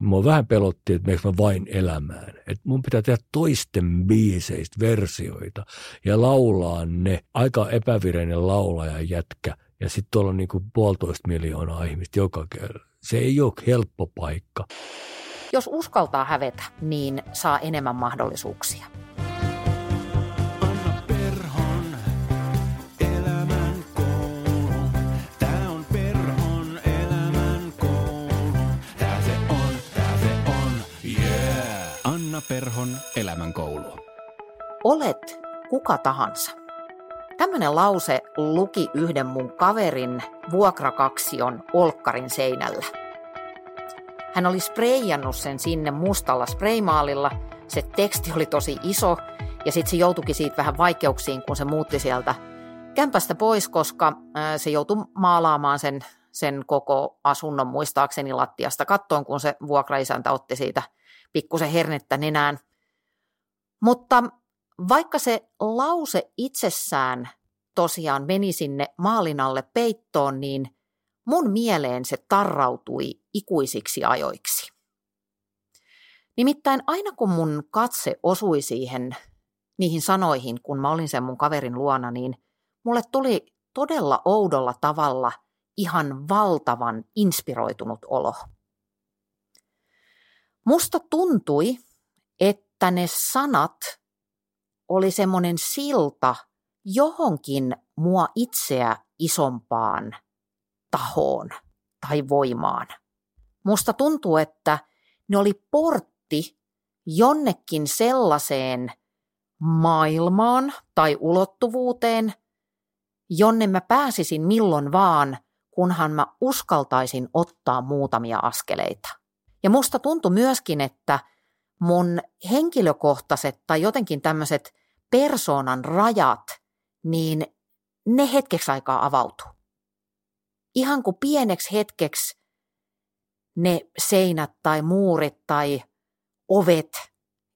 Mua vähän pelotti, että meneekö mä vain elämään. Että mun pitää tehdä toisten biiseistä versioita ja laulaa ne. Aika epävireinen laulaja jätkä. Ja sitten tuolla on niin kuin puolitoista miljoonaa ihmistä joka kerta. Se ei ole helppo paikka. Jos uskaltaa hävetä, niin saa enemmän mahdollisuuksia. Perhon elämänkoulu. Olet kuka tahansa. Tämmöinen lause luki yhden mun kaverin vuokrakaksion olkkarin seinällä. Hän oli spreijannut sen sinne mustalla spraymaalilla. Se teksti oli tosi iso ja sitten se joutuikin siitä vähän vaikeuksiin, kun se muutti sieltä kämpästä pois, koska se joutui maalaamaan sen, sen koko asunnon muistaakseni lattiasta kattoon, kun se vuokraisäntä otti siitä – pikkusen hernettä nenään. Mutta vaikka se lause itsessään tosiaan meni sinne maalin alle peittoon, niin mun mieleen se tarrautui ikuisiksi ajoiksi. Nimittäin aina kun mun katse osui siihen, niihin sanoihin, kun mä olin sen mun kaverin luona, niin mulle tuli todella oudolla tavalla ihan valtavan inspiroitunut olo. Musta tuntui, että ne sanat oli semmoinen silta johonkin mua itseä isompaan tahoon tai voimaan. Musta tuntuu, että ne oli portti jonnekin sellaiseen maailmaan tai ulottuvuuteen, jonne mä pääsisin milloin vaan, kunhan mä uskaltaisin ottaa muutamia askeleita. Ja musta tuntui myöskin, että mun henkilökohtaiset tai jotenkin tämmöiset persoonan rajat, niin ne hetkeksi aikaa avautu. Ihan kuin pieneksi hetkeksi ne seinät tai muurit tai ovet,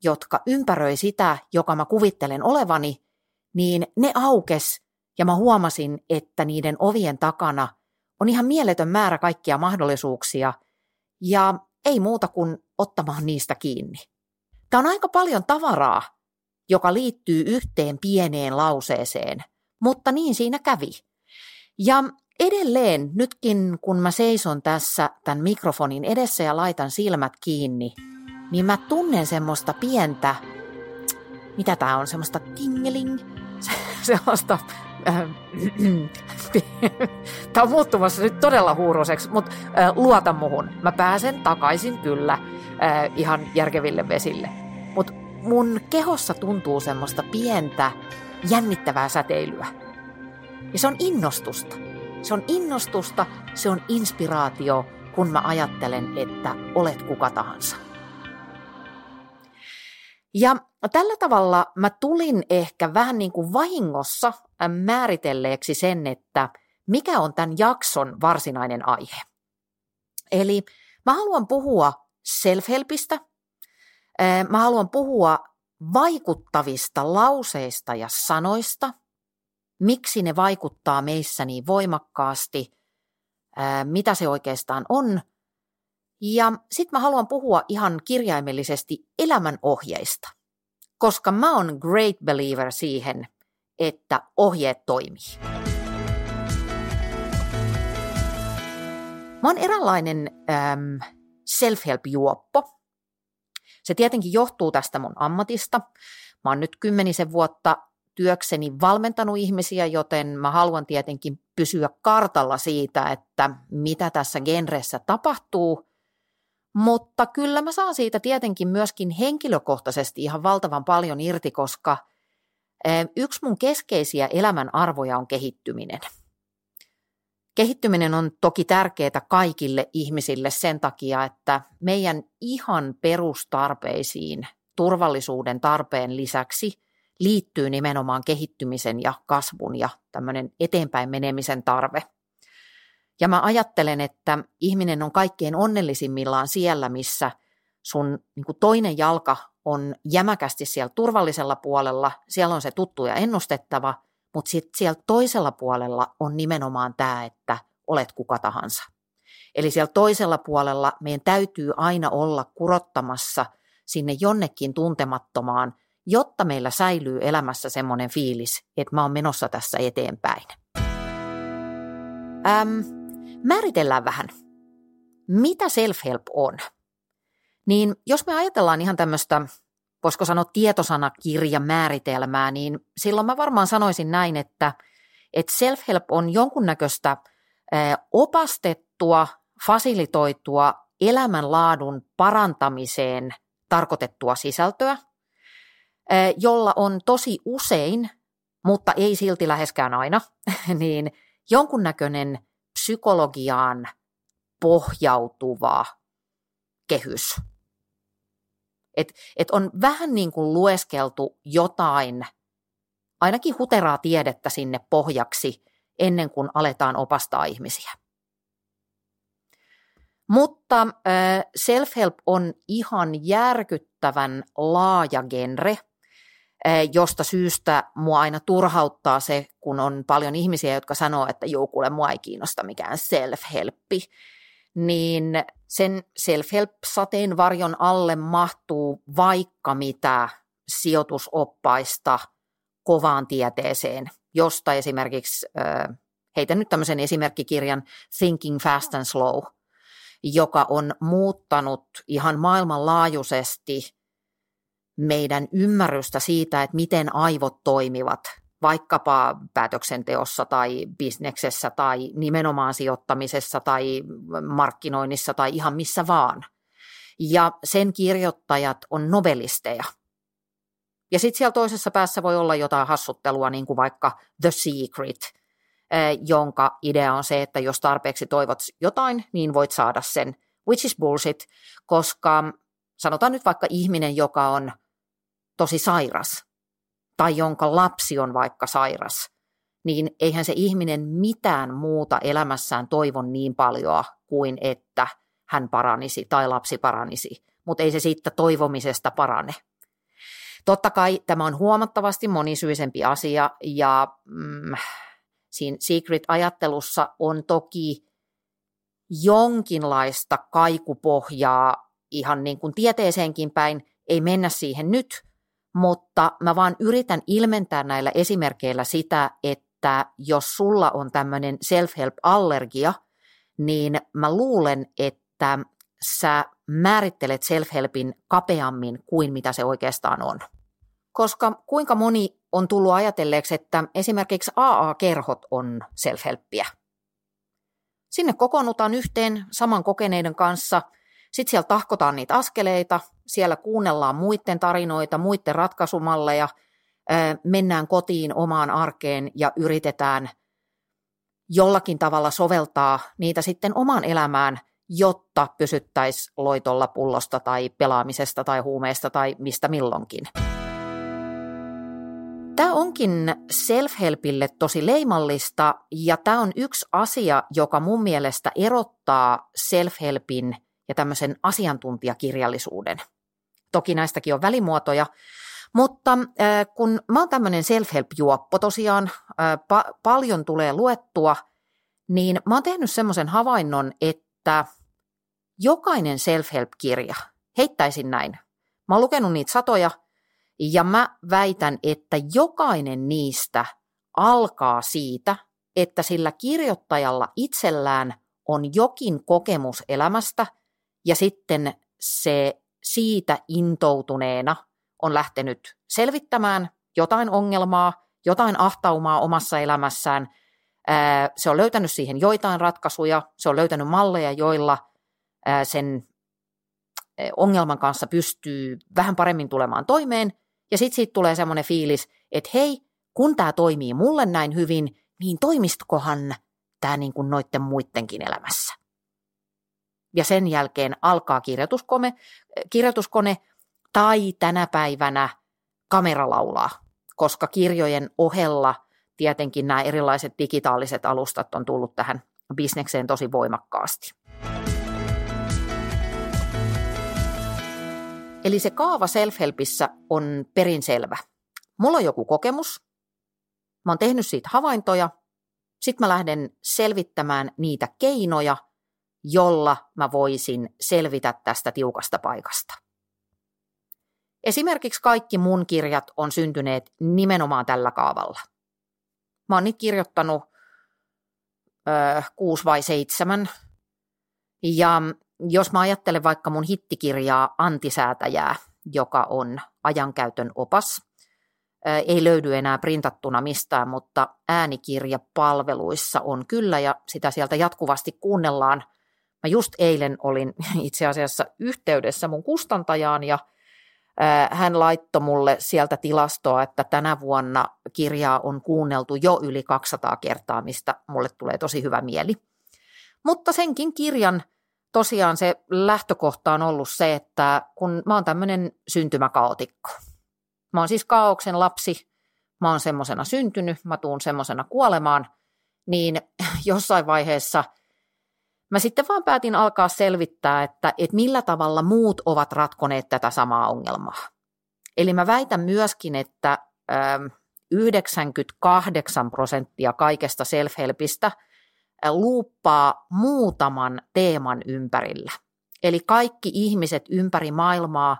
jotka ympäröi sitä, joka mä kuvittelen olevani, niin ne aukes ja mä huomasin, että niiden ovien takana on ihan mieletön määrä kaikkia mahdollisuuksia. Ja ei muuta kuin ottamaan niistä kiinni. Tämä on aika paljon tavaraa, joka liittyy yhteen pieneen lauseeseen, mutta niin siinä kävi. Ja edelleen, nytkin kun mä seison tässä tämän mikrofonin edessä ja laitan silmät kiinni, niin mä tunnen semmoista pientä, mitä tämä on, semmoista tingeling, sellaista äh, Tämä on muuttumassa nyt todella huuroseksi, mutta äh, luota muhun. Mä pääsen takaisin kyllä äh, ihan järkeville vesille. Mutta mun kehossa tuntuu semmoista pientä jännittävää säteilyä. Ja se on innostusta. Se on innostusta, se on inspiraatio, kun mä ajattelen, että olet kuka tahansa. Ja tällä tavalla mä tulin ehkä vähän niin kuin vahingossa määritelleeksi sen, että mikä on tämän jakson varsinainen aihe. Eli mä haluan puhua self-helpistä, mä haluan puhua vaikuttavista lauseista ja sanoista, miksi ne vaikuttaa meissä niin voimakkaasti, mitä se oikeastaan on. Ja sitten mä haluan puhua ihan kirjaimellisesti elämän ohjeista, koska mä oon great believer siihen, että ohjeet toimii. Mä oon eräänlainen ähm, self-help-juoppo. Se tietenkin johtuu tästä mun ammatista. Mä oon nyt kymmenisen vuotta työkseni valmentanut ihmisiä, joten mä haluan tietenkin pysyä kartalla siitä, että mitä tässä genressä tapahtuu. Mutta kyllä mä saan siitä tietenkin myöskin henkilökohtaisesti ihan valtavan paljon irti, koska – Yksi mun keskeisiä elämän arvoja on kehittyminen. Kehittyminen on toki tärkeää kaikille ihmisille sen takia, että meidän ihan perustarpeisiin turvallisuuden tarpeen lisäksi liittyy nimenomaan kehittymisen ja kasvun ja tämmöinen eteenpäin menemisen tarve. Ja mä ajattelen, että ihminen on kaikkein onnellisimmillaan siellä, missä sun niin toinen jalka on jämäkästi siellä turvallisella puolella, siellä on se tuttu ja ennustettava, mutta sitten siellä toisella puolella on nimenomaan tämä, että olet kuka tahansa. Eli siellä toisella puolella meidän täytyy aina olla kurottamassa sinne jonnekin tuntemattomaan, jotta meillä säilyy elämässä semmoinen fiilis, että mä oon menossa tässä eteenpäin. Ähm, määritellään vähän, mitä self-help on. Niin jos me ajatellaan ihan tämmöistä, voisiko sanoa tietosanakirjan määritelmää, niin silloin mä varmaan sanoisin näin, että, että self-help on jonkunnäköistä opastettua, fasilitoitua elämänlaadun parantamiseen tarkoitettua sisältöä, jolla on tosi usein, mutta ei silti läheskään aina, niin jonkunnäköinen psykologiaan pohjautuva kehys. Et, et on vähän niin kuin lueskeltu jotain, ainakin huteraa tiedettä sinne pohjaksi, ennen kuin aletaan opastaa ihmisiä. Mutta self-help on ihan järkyttävän laaja genre, josta syystä mua aina turhauttaa se, kun on paljon ihmisiä, jotka sanoo, että joo, kuule, mua ei kiinnosta mikään self-helppi. Niin sen self-help varjon alle mahtuu vaikka mitä sijoitusoppaista kovaan tieteeseen, josta esimerkiksi, heitän nyt tämmöisen esimerkkikirjan Thinking Fast and Slow, joka on muuttanut ihan maailmanlaajuisesti meidän ymmärrystä siitä, että miten aivot toimivat vaikkapa päätöksenteossa tai bisneksessä tai nimenomaan sijoittamisessa tai markkinoinnissa tai ihan missä vaan. Ja sen kirjoittajat on nobelisteja. Ja sitten siellä toisessa päässä voi olla jotain hassuttelua, niin kuin vaikka The Secret, eh, jonka idea on se, että jos tarpeeksi toivot jotain, niin voit saada sen, which is bullshit, koska sanotaan nyt vaikka ihminen, joka on tosi sairas, tai jonka lapsi on vaikka sairas, niin eihän se ihminen mitään muuta elämässään toivon niin paljon kuin että hän paranisi tai lapsi paranisi, mutta ei se siitä toivomisesta parane. Totta kai tämä on huomattavasti monisyisempi asia ja mm, siinä Secret-ajattelussa on toki jonkinlaista kaikupohjaa ihan niin kuin tieteeseenkin päin, ei mennä siihen nyt, mutta mä vaan yritän ilmentää näillä esimerkkeillä sitä, että jos sulla on tämmöinen self-help-allergia, niin mä luulen, että sä määrittelet self-helpin kapeammin kuin mitä se oikeastaan on. Koska kuinka moni on tullut ajatelleeksi, että esimerkiksi AA-kerhot on self-helppiä. Sinne kokoonnutaan yhteen saman kokeneiden kanssa, sitten siellä tahkotaan niitä askeleita, siellä kuunnellaan muiden tarinoita, muiden ratkaisumalleja, mennään kotiin omaan arkeen ja yritetään jollakin tavalla soveltaa niitä sitten omaan elämään, jotta pysyttäisiin loitolla pullosta tai pelaamisesta tai huumeesta tai mistä milloinkin. Tämä onkin self-helpille tosi leimallista ja tämä on yksi asia, joka mun mielestä erottaa self-helpin ja tämmöisen asiantuntijakirjallisuuden. Toki näistäkin on välimuotoja, mutta kun mä oon tämmöinen self-help-juoppo tosiaan, pa- paljon tulee luettua, niin mä oon tehnyt semmoisen havainnon, että jokainen self-help-kirja, heittäisin näin, mä oon lukenut niitä satoja, ja mä väitän, että jokainen niistä alkaa siitä, että sillä kirjoittajalla itsellään on jokin kokemus elämästä, ja sitten se siitä intoutuneena on lähtenyt selvittämään jotain ongelmaa, jotain ahtaumaa omassa elämässään. Se on löytänyt siihen joitain ratkaisuja, se on löytänyt malleja, joilla sen ongelman kanssa pystyy vähän paremmin tulemaan toimeen. Ja sitten siitä tulee semmoinen fiilis, että hei, kun tämä toimii mulle näin hyvin, niin toimistokohan tämä niin kuin noiden muidenkin elämässä ja sen jälkeen alkaa kirjoituskone, kirjoituskone tai tänä päivänä kamera laulaa, koska kirjojen ohella tietenkin nämä erilaiset digitaaliset alustat on tullut tähän bisnekseen tosi voimakkaasti. Eli se kaava self-helpissä on perin selvä. Mulla on joku kokemus, mä oon tehnyt siitä havaintoja, sitten mä lähden selvittämään niitä keinoja – jolla mä voisin selvitä tästä tiukasta paikasta. Esimerkiksi kaikki mun kirjat on syntyneet nimenomaan tällä kaavalla. Mä oon niitä kirjoittanut ö, kuusi vai seitsemän. Ja jos mä ajattelen vaikka mun hittikirjaa Antisäätäjää, joka on ajankäytön opas, ei löydy enää printattuna mistään, mutta äänikirjapalveluissa on kyllä ja sitä sieltä jatkuvasti kuunnellaan. Mä just eilen olin itse asiassa yhteydessä mun kustantajaan ja hän laittoi mulle sieltä tilastoa, että tänä vuonna kirjaa on kuunneltu jo yli 200 kertaa, mistä mulle tulee tosi hyvä mieli. Mutta senkin kirjan tosiaan se lähtökohta on ollut se, että kun mä oon tämmöinen syntymäkaotikko. Mä oon siis kaauksen lapsi, mä oon semmoisena syntynyt, mä tuun semmoisena kuolemaan, niin jossain vaiheessa mä sitten vaan päätin alkaa selvittää, että, että millä tavalla muut ovat ratkoneet tätä samaa ongelmaa. Eli mä väitän myöskin, että 98 prosenttia kaikesta self-helpistä – luuppaa muutaman teeman ympärillä. Eli kaikki ihmiset ympäri maailmaa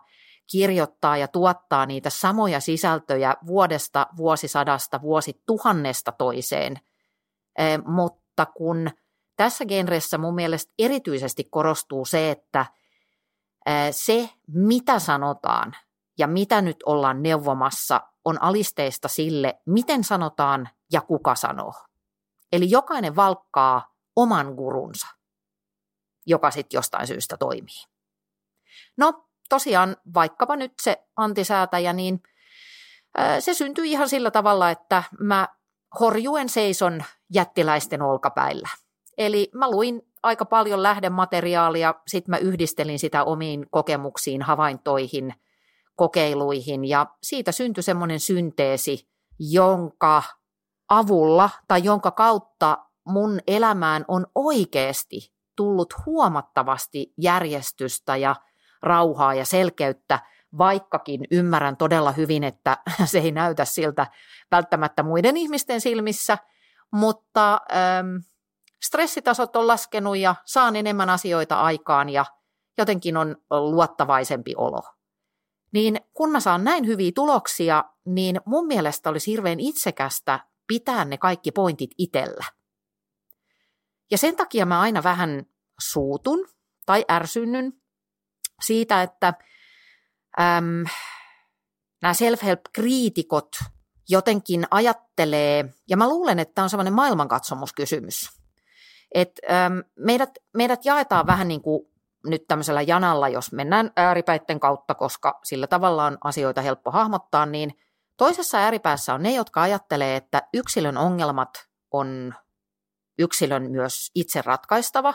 kirjoittaa ja tuottaa niitä samoja sisältöjä vuodesta, vuosisadasta, vuosituhannesta toiseen. Mutta kun tässä genressä mun mielestä erityisesti korostuu se, että se, mitä sanotaan ja mitä nyt ollaan neuvomassa, on alisteista sille, miten sanotaan ja kuka sanoo. Eli jokainen valkkaa oman gurunsa, joka sitten jostain syystä toimii. No tosiaan vaikkapa nyt se antisäätäjä, niin se syntyi ihan sillä tavalla, että mä horjuen seison jättiläisten olkapäillä. Eli mä luin aika paljon lähdemateriaalia, sitten mä yhdistelin sitä omiin kokemuksiin, havaintoihin, kokeiluihin ja siitä syntyi semmoinen synteesi, jonka avulla tai jonka kautta mun elämään on oikeasti tullut huomattavasti järjestystä ja rauhaa ja selkeyttä, vaikkakin ymmärrän todella hyvin, että se ei näytä siltä välttämättä muiden ihmisten silmissä, mutta ähm, stressitasot on laskenut ja saan enemmän asioita aikaan ja jotenkin on luottavaisempi olo. Niin kun mä saan näin hyviä tuloksia, niin mun mielestä olisi hirveän itsekästä pitää ne kaikki pointit itsellä. Ja sen takia mä aina vähän suutun tai ärsynnyn siitä, että äm, nämä self-help-kriitikot jotenkin ajattelee, ja mä luulen, että tämä on sellainen maailmankatsomuskysymys, että äm, meidät, meidät jaetaan vähän niin kuin nyt tämmöisellä janalla, jos mennään ääripäitten kautta, koska sillä tavalla on asioita helppo hahmottaa, niin Toisessa ääripäässä on ne, jotka ajattelee, että yksilön ongelmat on yksilön myös itse ratkaistava,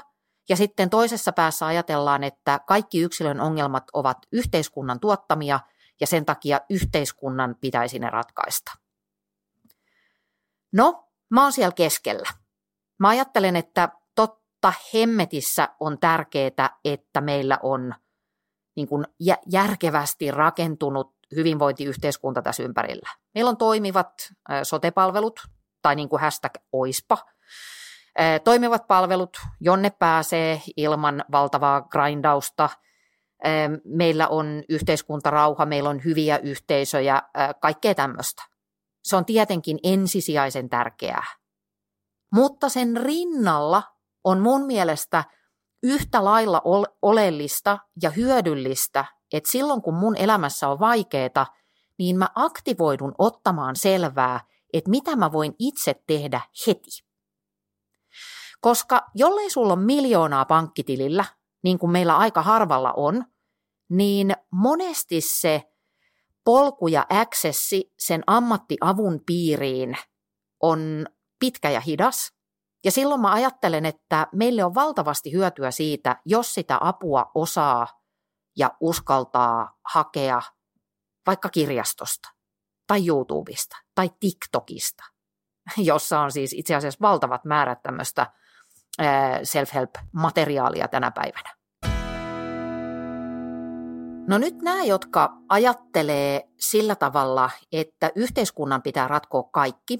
ja sitten toisessa päässä ajatellaan, että kaikki yksilön ongelmat ovat yhteiskunnan tuottamia, ja sen takia yhteiskunnan pitäisi ne ratkaista. No, mä oon siellä keskellä. Mä ajattelen, että totta hemmetissä on tärkeää, että meillä on niin kuin järkevästi rakentunut hyvinvointiyhteiskunta tässä ympärillä. Meillä on toimivat sotepalvelut, tai niin kuin hashtag oispa, toimivat palvelut, jonne pääsee ilman valtavaa grindausta. Meillä on yhteiskuntarauha, meillä on hyviä yhteisöjä, kaikkea tämmöistä. Se on tietenkin ensisijaisen tärkeää. Mutta sen rinnalla on mun mielestä yhtä lailla oleellista ja hyödyllistä että silloin kun mun elämässä on vaikeeta, niin mä aktivoidun ottamaan selvää, että mitä mä voin itse tehdä heti. Koska jollei sulla ole miljoonaa pankkitilillä, niin kuin meillä aika harvalla on, niin monesti se polku ja accessi sen ammattiavun piiriin on pitkä ja hidas. Ja silloin mä ajattelen, että meille on valtavasti hyötyä siitä, jos sitä apua osaa ja uskaltaa hakea vaikka kirjastosta tai YouTubesta tai TikTokista, jossa on siis itse asiassa valtavat määrät tämmöistä self-help-materiaalia tänä päivänä. No nyt nämä, jotka ajattelee sillä tavalla, että yhteiskunnan pitää ratkoa kaikki,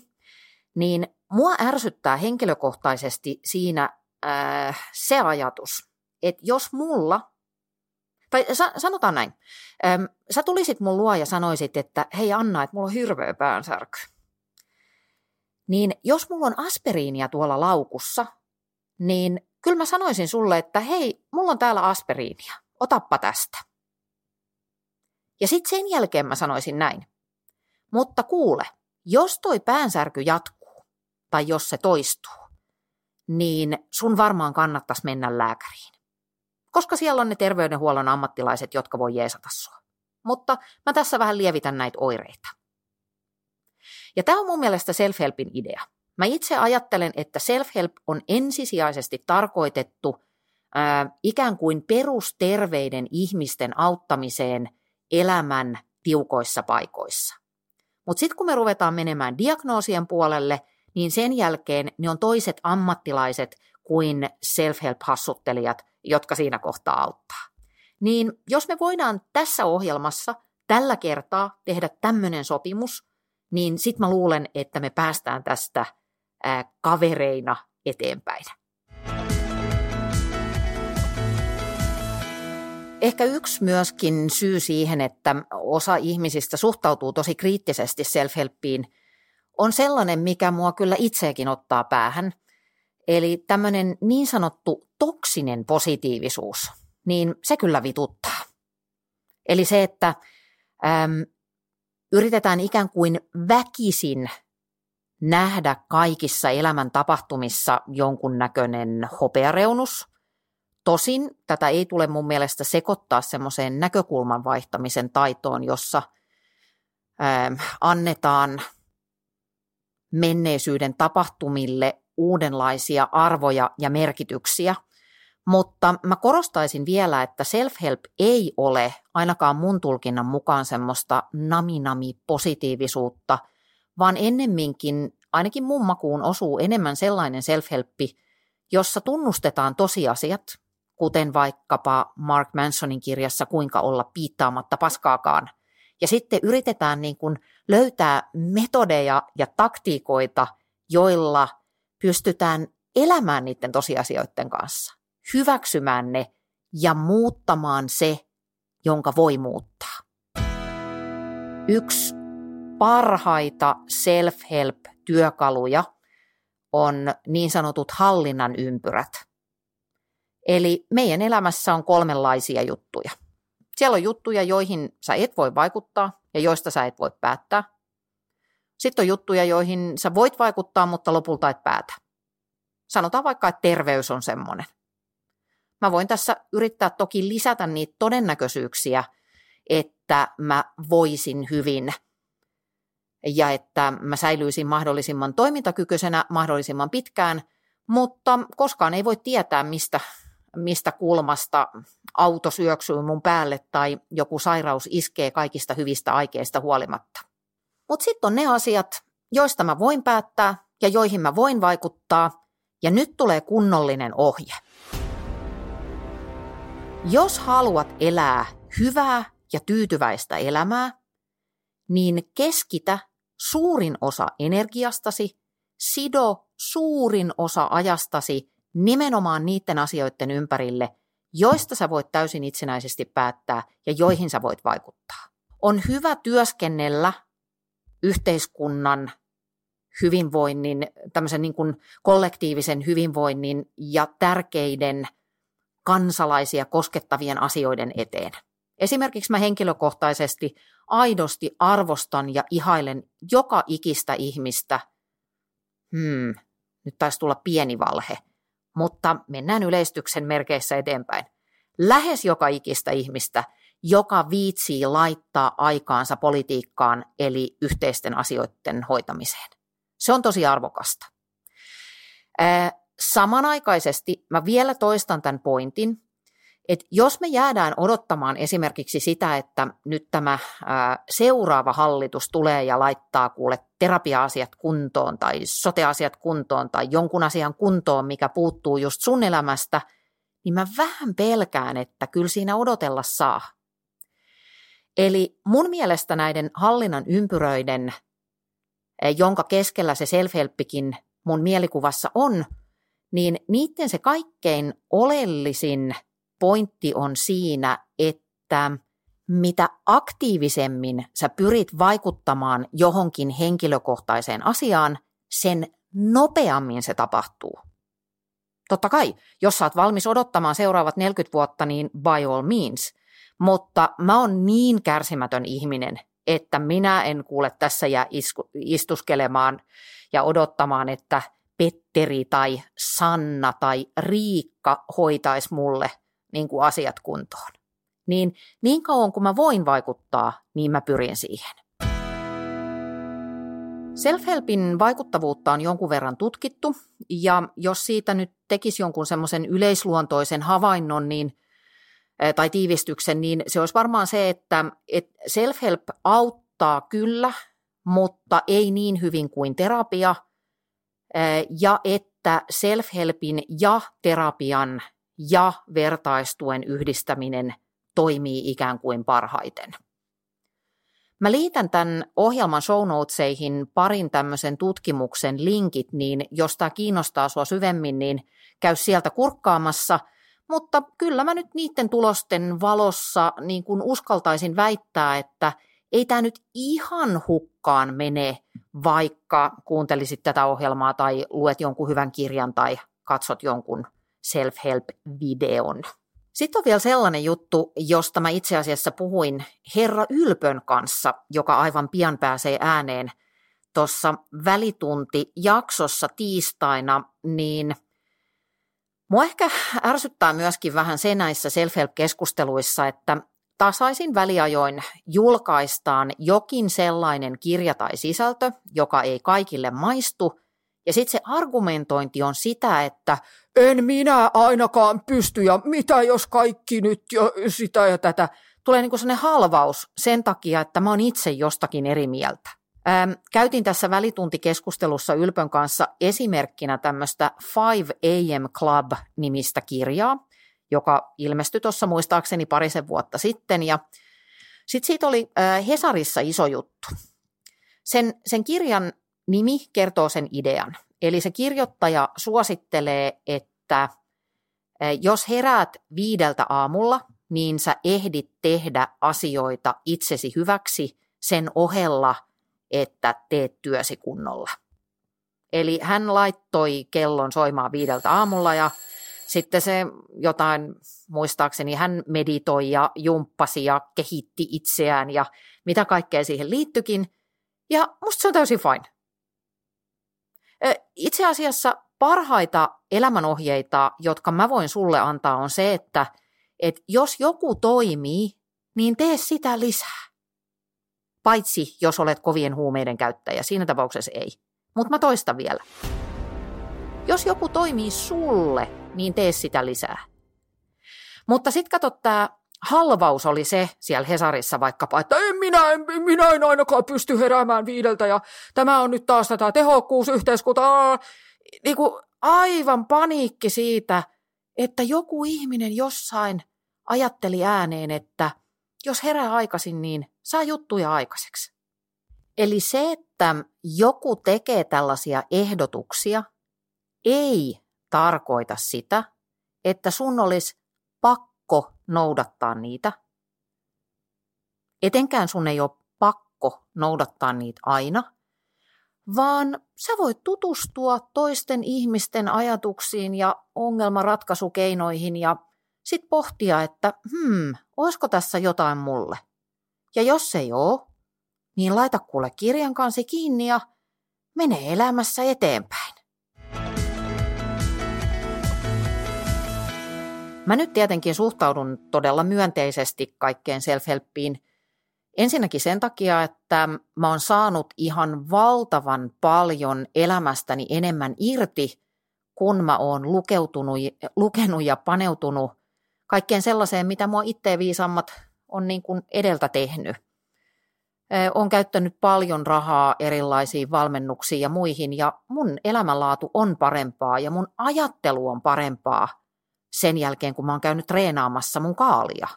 niin mua ärsyttää henkilökohtaisesti siinä äh, se ajatus, että jos mulla, tai sa- sanotaan näin, ähm, sä tulisit mun luo ja sanoisit, että hei Anna, että mulla on hirveä päänsärky. Niin jos mulla on aspiriinia tuolla laukussa, niin kyllä mä sanoisin sulle, että hei, mulla on täällä aspiriinia, otappa tästä. Ja sitten sen jälkeen mä sanoisin näin. Mutta kuule, jos toi päänsärky jatkuu, tai jos se toistuu, niin sun varmaan kannattaisi mennä lääkäriin. Koska siellä on ne terveydenhuollon ammattilaiset, jotka voi jeesata sua. Mutta mä tässä vähän lievitän näitä oireita. Ja tämä on mun mielestä self-helpin idea. Mä itse ajattelen, että self-help on ensisijaisesti tarkoitettu ää, ikään kuin perusterveiden ihmisten auttamiseen elämän tiukoissa paikoissa. Mutta sitten kun me ruvetaan menemään diagnoosien puolelle, niin sen jälkeen ne on toiset ammattilaiset kuin self-help-hassuttelijat, jotka siinä kohtaa auttaa. Niin jos me voidaan tässä ohjelmassa tällä kertaa tehdä tämmöinen sopimus, niin sitten mä luulen, että me päästään tästä ää, kavereina eteenpäin. Ehkä yksi myöskin syy siihen, että osa ihmisistä suhtautuu tosi kriittisesti self-helppiin, on sellainen, mikä mua kyllä itseäkin ottaa päähän. Eli tämmöinen niin sanottu toksinen positiivisuus, niin se kyllä vituttaa. Eli se, että äm, yritetään ikään kuin väkisin nähdä kaikissa elämän tapahtumissa jonkunnäköinen hopeareunus. Tosin tätä ei tule mun mielestä sekoittaa semmoiseen näkökulman vaihtamisen taitoon, jossa ää, annetaan menneisyyden tapahtumille uudenlaisia arvoja ja merkityksiä. Mutta mä korostaisin vielä, että self-help ei ole ainakaan mun tulkinnan mukaan semmoista nami-nami-positiivisuutta, vaan ennemminkin ainakin mun makuun osuu enemmän sellainen self-helppi, jossa tunnustetaan tosiasiat, kuten vaikkapa Mark Mansonin kirjassa Kuinka olla piittaamatta paskaakaan. Ja sitten yritetään niin kuin löytää metodeja ja taktiikoita, joilla pystytään elämään niiden tosiasioiden kanssa, hyväksymään ne ja muuttamaan se, jonka voi muuttaa. Yksi parhaita self-help-työkaluja on niin sanotut hallinnan ympyrät. Eli meidän elämässä on kolmenlaisia juttuja. Siellä on juttuja, joihin sä et voi vaikuttaa ja joista sä et voi päättää. Sitten on juttuja, joihin sä voit vaikuttaa, mutta lopulta et päätä. Sanotaan vaikka, että terveys on semmoinen. Mä voin tässä yrittää toki lisätä niitä todennäköisyyksiä, että mä voisin hyvin ja että mä säilyisin mahdollisimman toimintakykyisenä mahdollisimman pitkään, mutta koskaan ei voi tietää, mistä, mistä kulmasta auto syöksyy mun päälle tai joku sairaus iskee kaikista hyvistä aikeista huolimatta. Mutta sitten on ne asiat, joista mä voin päättää ja joihin mä voin vaikuttaa, ja nyt tulee kunnollinen ohje. Jos haluat elää hyvää ja tyytyväistä elämää, niin keskitä suurin osa energiastasi, sido suurin osa ajastasi nimenomaan niiden asioiden ympärille, joista sä voit täysin itsenäisesti päättää ja joihin sä voit vaikuttaa. On hyvä työskennellä yhteiskunnan hyvinvoinnin, tämmöisen niin kuin kollektiivisen hyvinvoinnin ja tärkeiden kansalaisia koskettavien asioiden eteen. Esimerkiksi mä henkilökohtaisesti aidosti arvostan ja ihailen joka ikistä ihmistä. Hmm, nyt taisi tulla pieni valhe, mutta mennään yleistyksen merkeissä eteenpäin. Lähes joka ikistä ihmistä, joka viitsii laittaa aikaansa politiikkaan eli yhteisten asioiden hoitamiseen. Se on tosi arvokasta. Samanaikaisesti mä vielä toistan tämän pointin, että jos me jäädään odottamaan esimerkiksi sitä, että nyt tämä ää, seuraava hallitus tulee ja laittaa kuule terapia-asiat kuntoon tai sote-asiat kuntoon tai jonkun asian kuntoon, mikä puuttuu just sun elämästä, niin mä vähän pelkään, että kyllä siinä odotella saa. Eli mun mielestä näiden hallinnan ympyröiden, jonka keskellä se self mun mielikuvassa on, niin niiden se kaikkein oleellisin pointti on siinä, että mitä aktiivisemmin sä pyrit vaikuttamaan johonkin henkilökohtaiseen asiaan, sen nopeammin se tapahtuu. Totta kai, jos sä oot valmis odottamaan seuraavat 40 vuotta, niin by all means. Mutta mä oon niin kärsimätön ihminen, että minä en kuule tässä jää istuskelemaan ja odottamaan, että Petteri tai Sanna tai Riikka hoitaisi mulle niin kuin asiat kuntoon. Niin niin kauan kuin mä voin vaikuttaa, niin mä pyrin siihen. Self-helpin vaikuttavuutta on jonkun verran tutkittu, ja jos siitä nyt tekisi jonkun semmoisen yleisluontoisen havainnon niin, tai tiivistyksen, niin se olisi varmaan se, että, että self-help auttaa kyllä, mutta ei niin hyvin kuin terapia, ja että self-helpin ja terapian ja vertaistuen yhdistäminen toimii ikään kuin parhaiten. Mä liitän tämän ohjelman show notesihin parin tämmöisen tutkimuksen linkit, niin jos tämä kiinnostaa sua syvemmin, niin käy sieltä kurkkaamassa. Mutta kyllä mä nyt niiden tulosten valossa niin kun uskaltaisin väittää, että ei tämä nyt ihan hukkaan mene, vaikka kuuntelisit tätä ohjelmaa tai luet jonkun hyvän kirjan tai katsot jonkun self-help-videon. Sitten on vielä sellainen juttu, josta mä itse asiassa puhuin Herra Ylpön kanssa, joka aivan pian pääsee ääneen tuossa välitunti-jaksossa tiistaina, niin mua ehkä ärsyttää myöskin vähän se näissä self-help-keskusteluissa, että tasaisin väliajoin julkaistaan jokin sellainen kirja tai sisältö, joka ei kaikille maistu, ja sitten se argumentointi on sitä, että en minä ainakaan pysty ja mitä jos kaikki nyt jo sitä ja tätä. Tulee niin sellainen halvaus sen takia, että mä oon itse jostakin eri mieltä. Ähm, käytin tässä välituntikeskustelussa Ylpön kanssa esimerkkinä tämmöistä 5 AM Club-nimistä kirjaa, joka ilmestyi tuossa muistaakseni parisen vuotta sitten. Ja sitten siitä oli äh, Hesarissa iso juttu. Sen, sen kirjan nimi kertoo sen idean. Eli se kirjoittaja suosittelee, että jos heräät viideltä aamulla, niin sä ehdit tehdä asioita itsesi hyväksi sen ohella, että teet työsi kunnolla. Eli hän laittoi kellon soimaan viideltä aamulla ja sitten se jotain, muistaakseni hän meditoi ja jumppasi ja kehitti itseään ja mitä kaikkea siihen liittyikin. Ja musta se on täysin fine. Itse asiassa parhaita elämänohjeita, jotka mä voin sulle antaa, on se, että, että jos joku toimii, niin tee sitä lisää. Paitsi jos olet kovien huumeiden käyttäjä, siinä tapauksessa ei. Mutta mä toistan vielä. Jos joku toimii sulle, niin tee sitä lisää. Mutta sitten kato tämä halvaus oli se siellä Hesarissa vaikkapa, että en minä, en, minä en ainakaan pysty heräämään viideltä ja tämä on nyt taas tätä tehokkuusyhteiskuntaa. Niin kuin aivan paniikki siitä, että joku ihminen jossain ajatteli ääneen, että jos herää aikaisin, niin saa juttuja aikaiseksi. Eli se, että joku tekee tällaisia ehdotuksia, ei tarkoita sitä, että sun olisi pakko noudattaa niitä. Etenkään sun ei ole pakko noudattaa niitä aina, vaan sä voit tutustua toisten ihmisten ajatuksiin ja ongelmanratkaisukeinoihin ja sit pohtia, että hmm, olisiko tässä jotain mulle. Ja jos ei ole, niin laita kuule kirjan kansi kiinni ja mene elämässä eteenpäin. Mä nyt tietenkin suhtaudun todella myönteisesti kaikkeen self-helppiin. Ensinnäkin sen takia, että mä oon saanut ihan valtavan paljon elämästäni enemmän irti, kun mä oon lukeutunut, lukenut ja paneutunut kaikkeen sellaiseen, mitä mua itse viisammat on niin kuin edeltä tehnyt. Olen käyttänyt paljon rahaa erilaisiin valmennuksiin ja muihin, ja mun elämänlaatu on parempaa ja mun ajattelu on parempaa – sen jälkeen, kun mä oon käynyt treenaamassa mun kaalia.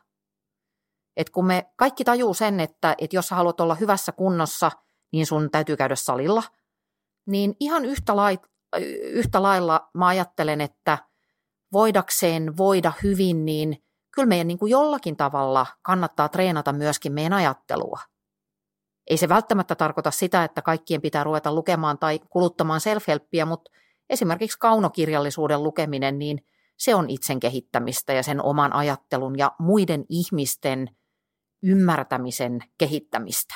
Et kun me kaikki tajuu sen, että, että jos sä haluat olla hyvässä kunnossa, niin sun täytyy käydä salilla, niin ihan yhtä yhtä lailla mä ajattelen, että voidakseen voida hyvin, niin kyllä meidän niin kuin jollakin tavalla kannattaa treenata myöskin meidän ajattelua. Ei se välttämättä tarkoita sitä, että kaikkien pitää ruveta lukemaan tai kuluttamaan self-helppiä, mutta esimerkiksi kaunokirjallisuuden lukeminen, niin se on itsen kehittämistä ja sen oman ajattelun ja muiden ihmisten ymmärtämisen kehittämistä.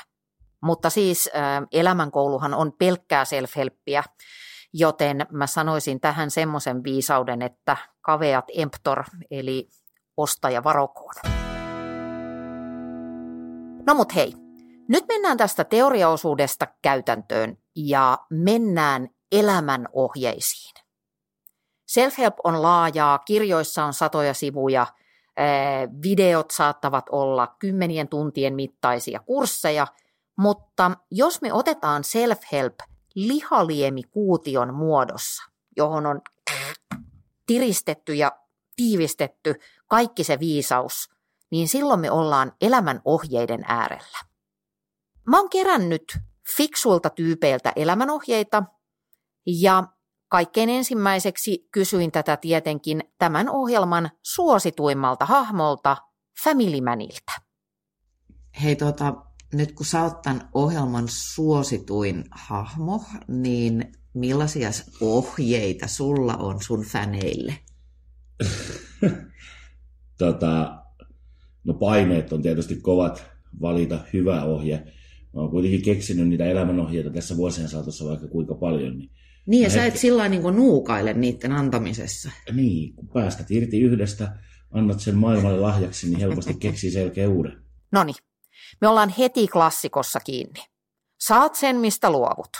Mutta siis elämänkouluhan on pelkkää self-helppiä, joten mä sanoisin tähän semmoisen viisauden, että kaveat emptor, eli ostaja varokoon. No mut hei, nyt mennään tästä teoriaosuudesta käytäntöön ja mennään elämän ohjeisiin. Self-help on laajaa, kirjoissa on satoja sivuja, videot saattavat olla kymmenien tuntien mittaisia kursseja, mutta jos me otetaan self-help lihaliemikuution muodossa, johon on tiristetty ja tiivistetty kaikki se viisaus, niin silloin me ollaan elämän ohjeiden äärellä. Mä oon kerännyt fiksuilta tyypeiltä elämänohjeita ja kaikkein ensimmäiseksi kysyin tätä tietenkin tämän ohjelman suosituimmalta hahmolta, Family Maniltä. Hei tota, nyt kun sä oot tämän ohjelman suosituin hahmo, niin millaisia ohjeita sulla on sun fäneille? tota, no paineet on tietysti kovat valita hyvä ohje. Mä oon kuitenkin keksinyt niitä elämänohjeita tässä vuosien saatossa vaikka kuinka paljon. Niin, niin ja sä et sillä niin nuukaile niiden antamisessa. Niin, kun päästät irti yhdestä, annat sen maailmalle lahjaksi, niin helposti keksii selkeä uuden. No niin, me ollaan heti klassikossa kiinni. Saat sen, mistä luovut.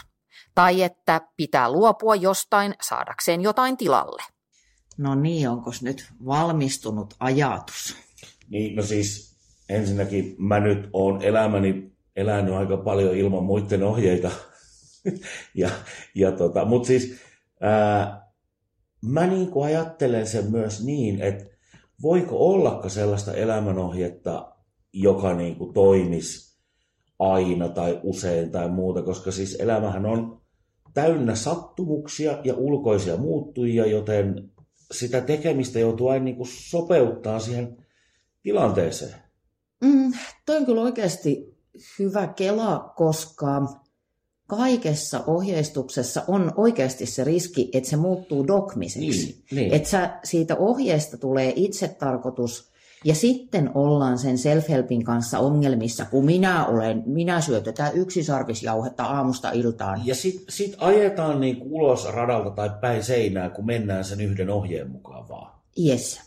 Tai että pitää luopua jostain saadakseen jotain tilalle. No niin, onko nyt valmistunut ajatus? Niin, no siis ensinnäkin mä nyt oon elämäni elänyt aika paljon ilman muiden ohjeita. ja, ja tota, Mutta siis ää, mä niin kuin ajattelen sen myös niin, että voiko ollaka sellaista elämänohjetta, joka niin kuin toimisi aina tai usein tai muuta, koska siis elämähän on täynnä sattumuksia ja ulkoisia muuttujia, joten sitä tekemistä joutuu aina niin kuin sopeuttaa siihen tilanteeseen. Mm, toi on kyllä oikeasti hyvä kela, koska kaikessa ohjeistuksessa on oikeasti se riski, että se muuttuu dogmiseksi. Niin, niin. Että sä, siitä ohjeesta tulee itsetarkoitus ja sitten ollaan sen self-helpin kanssa ongelmissa, kun minä olen, minä syötetään yksisarvisjauhetta aamusta iltaan. Ja sitten sit ajetaan niin ulos radalta tai päin seinää, kun mennään sen yhden ohjeen mukaan vaan. Yes.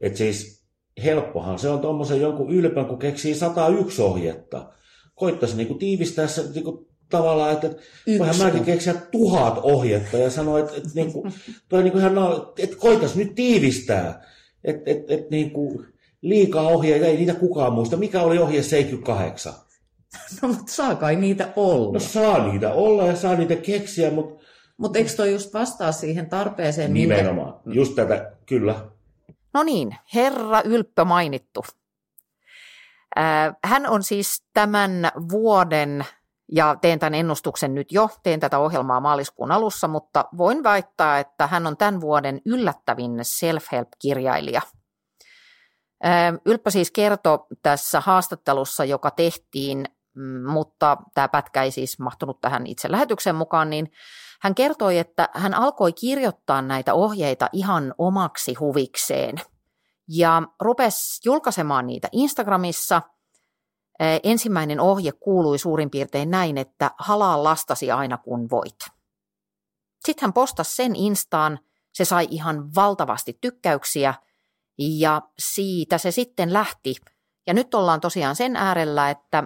Et siis helppohan se on tuommoisen jonkun ylpän, kun keksii 101 ohjetta. Koittaisi niinku tiivistää se niinku tavallaan, että voihan mäkin keksiä tuhat ohjetta ja sanoa, että, että, niinku, toi niinku ihan, että koitas nyt tiivistää. Että et, et, niinku, liikaa ohjeita, ei niitä kukaan muista. Mikä oli ohje 78? No, mutta saa kai niitä olla. No saa niitä olla ja saa niitä keksiä, mutta... Mutta eikö toi just vastaa siihen tarpeeseen? Nimenomaan, minkä... just tätä, kyllä. No niin, herra Ylppö mainittu. Hän on siis tämän vuoden, ja teen tämän ennustuksen nyt jo, teen tätä ohjelmaa maaliskuun alussa, mutta voin väittää, että hän on tämän vuoden yllättävin self-help-kirjailija – Ylppä siis kertoi tässä haastattelussa, joka tehtiin, mm, mutta tämä pätkä ei siis mahtunut tähän itse lähetyksen mukaan, niin hän kertoi, että hän alkoi kirjoittaa näitä ohjeita ihan omaksi huvikseen ja rupesi julkaisemaan niitä Instagramissa. Ensimmäinen ohje kuului suurin piirtein näin, että halaa lastasi aina kun voit. Sitten hän postasi sen Instaan, se sai ihan valtavasti tykkäyksiä – ja siitä se sitten lähti. Ja nyt ollaan tosiaan sen äärellä, että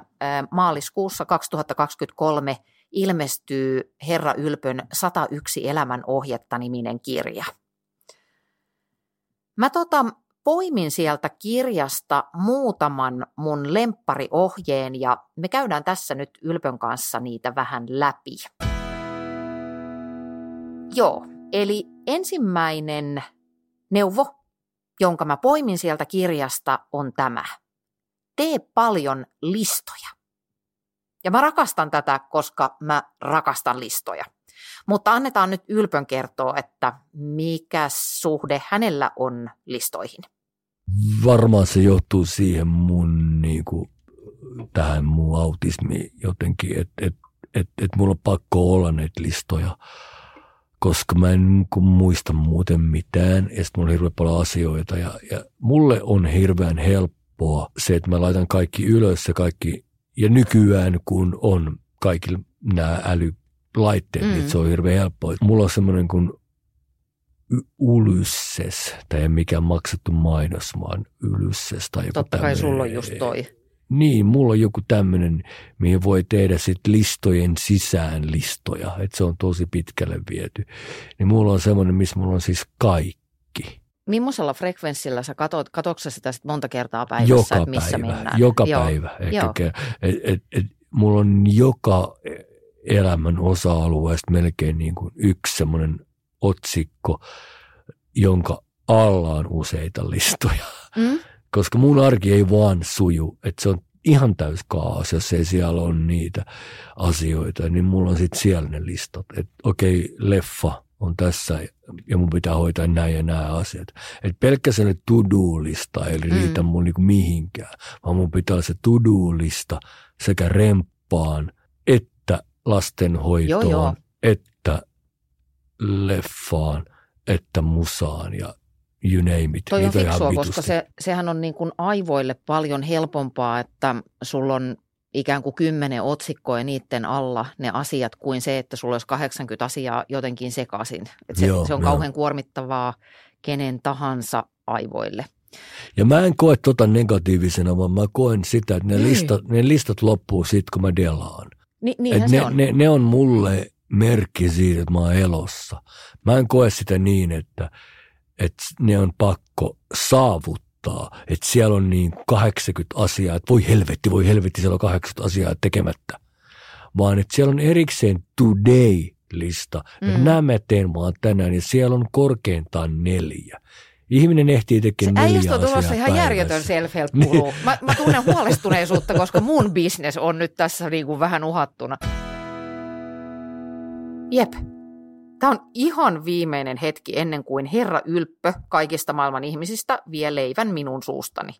maaliskuussa 2023 ilmestyy Herra Ylpön 101 elämän ohjetta niminen kirja. Mä tota, poimin sieltä kirjasta muutaman mun lemppariohjeen ja me käydään tässä nyt Ylpön kanssa niitä vähän läpi. Joo, eli ensimmäinen neuvo jonka mä poimin sieltä kirjasta, on tämä. Tee paljon listoja. Ja mä rakastan tätä, koska mä rakastan listoja. Mutta annetaan nyt Ylpön kertoa, että mikä suhde hänellä on listoihin. Varmaan se johtuu siihen mun niin kuin, tähän mun autismiin jotenkin, että et, et, et mulla on pakko olla näitä listoja, koska mä en niin muista muuten mitään ja sitten mulla on hirveän paljon asioita ja, ja mulle on hirveän helppoa se, että mä laitan kaikki ylös ja kaikki, ja nykyään kun on kaikilla nämä älylaitteet, mm. niin se on hirveän helppoa. Mulla on semmoinen kuin Ulysses, tai ei mikään maksettu mainos, vaan Ulysses tai joku Totta kai sulla on just toi. Niin, mulla on joku tämmöinen, mihin voi tehdä sitten listojen sisään listoja, että se on tosi pitkälle viety. Niin mulla on semmoinen, missä mulla on siis kaikki. Millaisella frekvenssillä sä katot, katoksa sitä sit monta kertaa päivässä, joka että missä päivä, mennään? Joka Joo. päivä. Ehkä, Joo. et, et, et, mulla on joka elämän osa-alueesta melkein niin kuin yksi semmoinen otsikko, jonka alla on useita listoja. Mm? Koska mun arki ei vaan suju, että se on ihan täys kaas, jos ei siellä ole niitä asioita, niin mulla on sitten siellä ne listat. Että okei, leffa on tässä ja mun pitää hoitaa näin ja nämä asiat. Et pelkkä se to-do-lista ei riitä Mm. mun niinku mihinkään, vaan mun pitää olla se to-do-lista sekä remppaan, lastenhoitoon, Joo, joo. että leffaan, että musaan ja you name it. Toi on Niitä ihan fiksua, koska se, sehän on niin kuin aivoille paljon helpompaa, että sulla on ikään kuin kymmenen otsikkoa ja niiden alla ne asiat kuin se, että sulla olisi 80 asiaa jotenkin sekaisin. Et se, Joo, se on joo. kauhean kuormittavaa kenen tahansa aivoille. Ja mä en koe tota negatiivisena, vaan mä koen sitä, että ne, Ei. listat, ne listat loppuu siitä, kun mä delaan. Ni, Et niinhän ne, se on. Ne, ne on mulle merkki siitä, että mä oon elossa. Mä en koe sitä niin, että, että ne on pakko saavuttaa. Että siellä on niin 80 asiaa, että voi helvetti, voi helvetti, siellä on 80 asiaa tekemättä. Vaan että siellä on erikseen today-lista. Mm. Mm. Nämä mä teen vaan tänään ja siellä on korkeintaan neljä. Ihminen ehtii Se tekemään neljä äijästä on tulossa ihan järjetön self-help guru. Mä, mä tunnen huolestuneisuutta, koska mun business on nyt tässä niin kuin vähän uhattuna. Jep. Tämä on ihan viimeinen hetki ennen kuin Herra Ylppö kaikista maailman ihmisistä vie leivän minun suustani.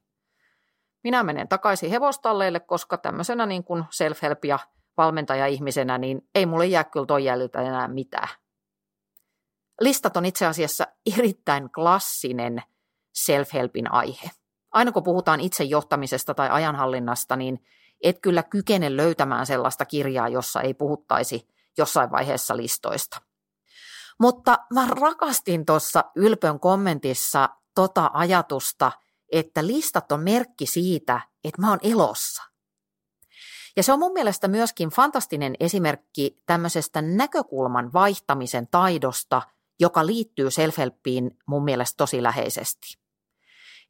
Minä menen takaisin hevostalleille, koska tämmöisenä niin kuin self-help ja valmentaja-ihmisenä, niin ei mulle jää kyllä toi jäljiltä enää mitään. Listat on itse asiassa erittäin klassinen self-helpin aihe. Aina kun puhutaan itsejohtamisesta tai ajanhallinnasta, niin et kyllä kykene löytämään sellaista kirjaa, jossa ei puhuttaisi jossain vaiheessa listoista. Mutta mä rakastin tuossa Ylpön kommentissa tota ajatusta, että listat on merkki siitä, että mä oon elossa. Ja se on mun mielestä myöskin fantastinen esimerkki tämmöisestä näkökulman vaihtamisen taidosta, joka liittyy self-helppiin mun mielestä tosi läheisesti.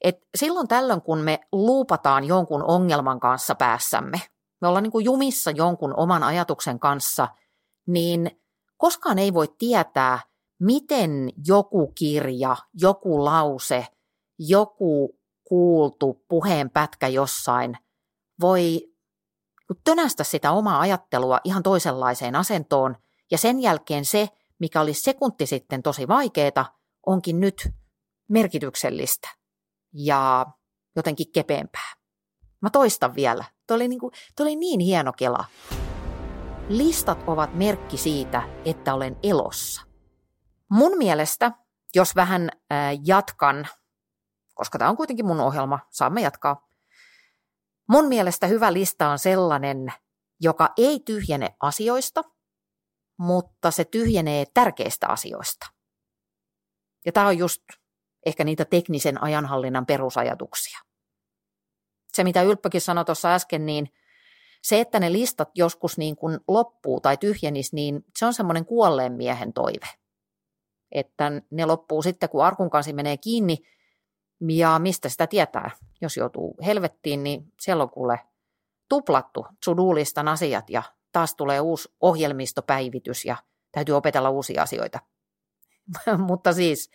Et silloin tällöin, kun me luupataan jonkun ongelman kanssa päässämme, me ollaan niin kuin jumissa jonkun oman ajatuksen kanssa, niin koskaan ei voi tietää, miten joku kirja, joku lause, joku kuultu puheenpätkä jossain voi tönästä sitä omaa ajattelua ihan toisenlaiseen asentoon, ja sen jälkeen se, mikä oli sekunti sitten tosi vaikeeta, onkin nyt merkityksellistä ja jotenkin kepeämpää. Mä toistan vielä. Tuo oli, niin oli niin hieno kela. Listat ovat merkki siitä, että olen elossa. Mun mielestä, jos vähän äh, jatkan, koska tämä on kuitenkin mun ohjelma, saamme jatkaa. Mun mielestä hyvä lista on sellainen, joka ei tyhjene asioista, mutta se tyhjenee tärkeistä asioista. Ja tämä on just ehkä niitä teknisen ajanhallinnan perusajatuksia. Se, mitä Ylppökin sanoi tuossa äsken, niin se, että ne listat joskus niin kuin loppuu tai tyhjenis, niin se on semmoinen kuolleen miehen toive. Että ne loppuu sitten, kun arkun kansi menee kiinni, ja mistä sitä tietää? Jos joutuu helvettiin, niin siellä on kuule tuplattu sudulistan asiat ja taas tulee uusi ohjelmistopäivitys ja täytyy opetella uusia asioita. Mutta siis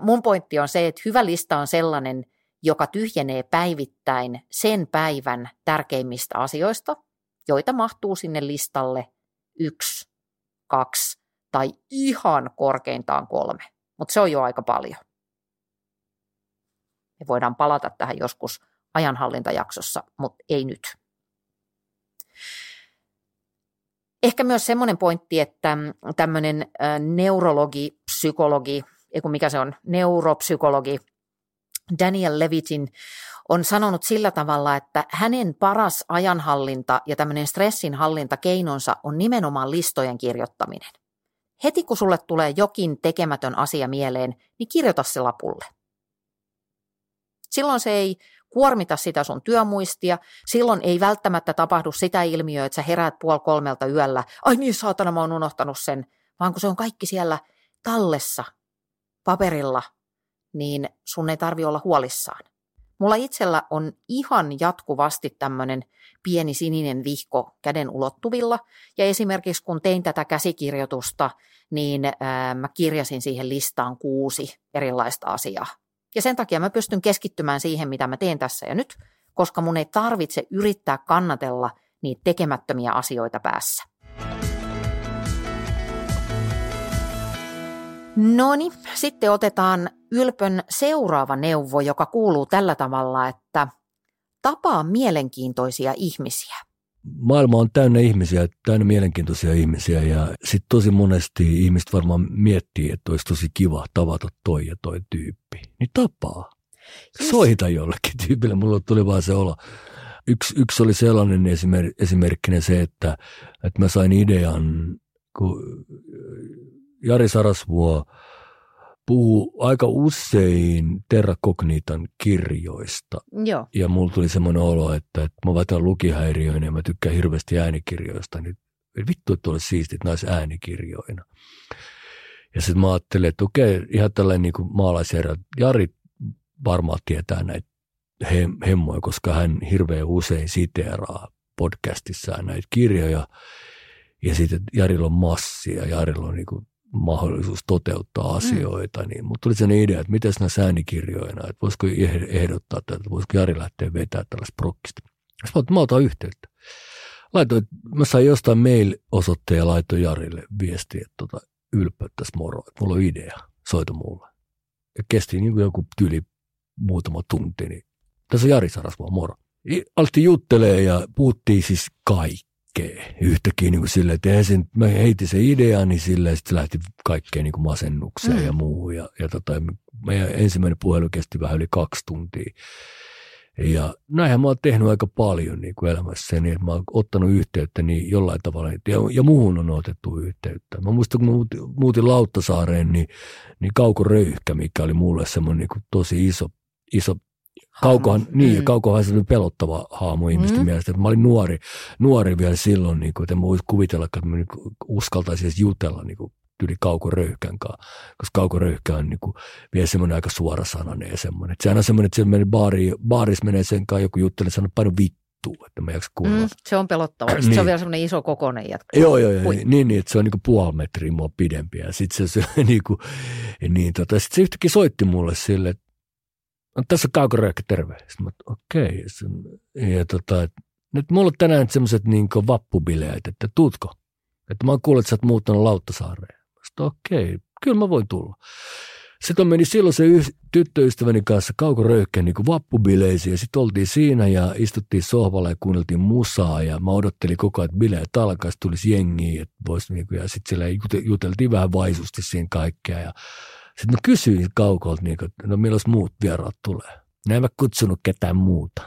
mun pointti on se, että hyvä lista on sellainen, joka tyhjenee päivittäin sen päivän tärkeimmistä asioista, joita mahtuu sinne listalle yksi, kaksi tai ihan korkeintaan kolme, mutta se on jo aika paljon. Me voidaan palata tähän joskus ajanhallintajaksossa, mutta ei nyt. Ehkä myös semmoinen pointti, että tämmöinen neurologi, psykologi, ei mikä se on, neuropsykologi Daniel Levitin on sanonut sillä tavalla, että hänen paras ajanhallinta ja tämmöinen stressinhallinta keinonsa on nimenomaan listojen kirjoittaminen. Heti kun sulle tulee jokin tekemätön asia mieleen, niin kirjoita se lapulle. Silloin se ei kuormita sitä sun työmuistia, silloin ei välttämättä tapahdu sitä ilmiöä, että sä heräät puoli kolmelta yöllä, ai niin saatana mä oon unohtanut sen, vaan kun se on kaikki siellä tallessa, paperilla, niin sun ei tarvi olla huolissaan. Mulla itsellä on ihan jatkuvasti tämmöinen pieni sininen vihko käden ulottuvilla, ja esimerkiksi kun tein tätä käsikirjoitusta, niin ää, mä kirjasin siihen listaan kuusi erilaista asiaa. Ja sen takia mä pystyn keskittymään siihen, mitä mä teen tässä ja nyt, koska mun ei tarvitse yrittää kannatella niitä tekemättömiä asioita päässä. No niin, sitten otetaan Ylpön seuraava neuvo, joka kuuluu tällä tavalla, että tapaa mielenkiintoisia ihmisiä. Maailma on täynnä ihmisiä, täynnä mielenkiintoisia ihmisiä ja sitten tosi monesti ihmiset varmaan miettii, että olisi tosi kiva tavata toi ja toi tyyppi. Niin tapaa. Just. Soita jollekin tyypille, mulla tuli vaan se olo. Yksi, yksi oli sellainen esimerk, esimerkkinen se, että, että mä sain idean, kun Jari Sarasvuo puhuu aika usein Terra Cognitan kirjoista. Joo. Ja mulla tuli semmoinen olo, että, että mä väitän lukihäiriöinen ja mä tykkään hirveästi äänikirjoista, niin vittu, että olisi siistit nais äänikirjoina. Ja sitten mä ajattelin, että okei, ihan tällainen niin maalaisherra, Jari varmaan tietää näitä hemmoja, koska hän hirveän usein siteeraa podcastissaan näitä kirjoja. Ja sitten Jarilla on massia, Jarilla on niin mahdollisuus toteuttaa mm. asioita, mm. niin mutta tuli sellainen idea, että miten nämä säänikirjoina, että voisiko ehdottaa tätä, voisiko Jari lähteä vetämään tällaista prokkista. Sitten mä, mä otan yhteyttä. Laitoin, mä sain jostain mail-osoitteen ja laitoin Jarille viestiä, että tota, ylpeyttäisi moro, että mulla on idea, soita mulle. Ja kesti niin kuin joku tyli muutama tunti, niin tässä on Jari Sarasmaa, moro. Alettiin juttelee ja puhuttiin siis kaikki kaikkea yhtäkkiä niin kuin silleen, että ensin mä heitin se idea, niin silleen sitten se lähti kaikkeen niin kuin masennukseen mm. ja muuhun. Ja, ja tota, meidän ensimmäinen puhelu kesti vähän yli kaksi tuntia. Ja näinhän mä oon tehnyt aika paljon niin kuin elämässä, niin että mä oon ottanut yhteyttä niin jollain tavalla, ja, ja muuhun on otettu yhteyttä. Mä muistan, kun muutin, muutin Lauttasaareen, niin, niin Kauko Röyhkä, mikä oli mulle semmoinen niin kuin tosi iso, iso Kaukohan, niin, mm. Kaukohan se oli pelottava haamu ihmisten mm. mielestä. Mä olin nuori, nuori vielä silloin, niin kuin, että mä voisin kuvitella, että mä niin uskaltaisin edes jutella niin kuin, yli Kauko Röyhkän kanssa, koska Kauko Röyhkä on niin kuin, vielä semmoinen aika suorasanainen ja semmoinen. Sehän on semmoinen, että se menee baari, baaris menee sen kanssa, joku juttelee, sanoo paino vittu, että mä jaksa kuulla. Mm, se on pelottava. niin. Se on vielä semmoinen iso kokoinen jatka. Joo, joo, joo. Niin, niin, että se on niin kuin puoli metriä mua pidempi. Ja sitten se, se niin kuin, niin tota, sit se yhtäkkiä soitti mulle sille, että on tässä kaukoröökkä terve. Sitten mä, okei. Okay. Ja tota, nyt mulla on tänään semmoiset niin vappubileet, että tuutko? Että mä oon kuullut, että sä oot muuttanut Lauttasaareen. Sitten okei, okay, kyllä mä voin tulla. Sitten meni silloin se yh- tyttöystäväni kanssa kaukoröyhkeen niin vappubileisiin ja sitten oltiin siinä ja istuttiin sohvalla ja kuunneltiin musaa ja mä odottelin koko ajan, että bileet alkaisi, tulisi jengiä, että vois, niin kuin, ja sitten siellä juteltiin vähän vaisusti siinä kaikkea ja sitten mä kysyin kaukolta, niin kuin, että no milloin muut vieraat tulee. Ne eivät kutsunut ketään muuta.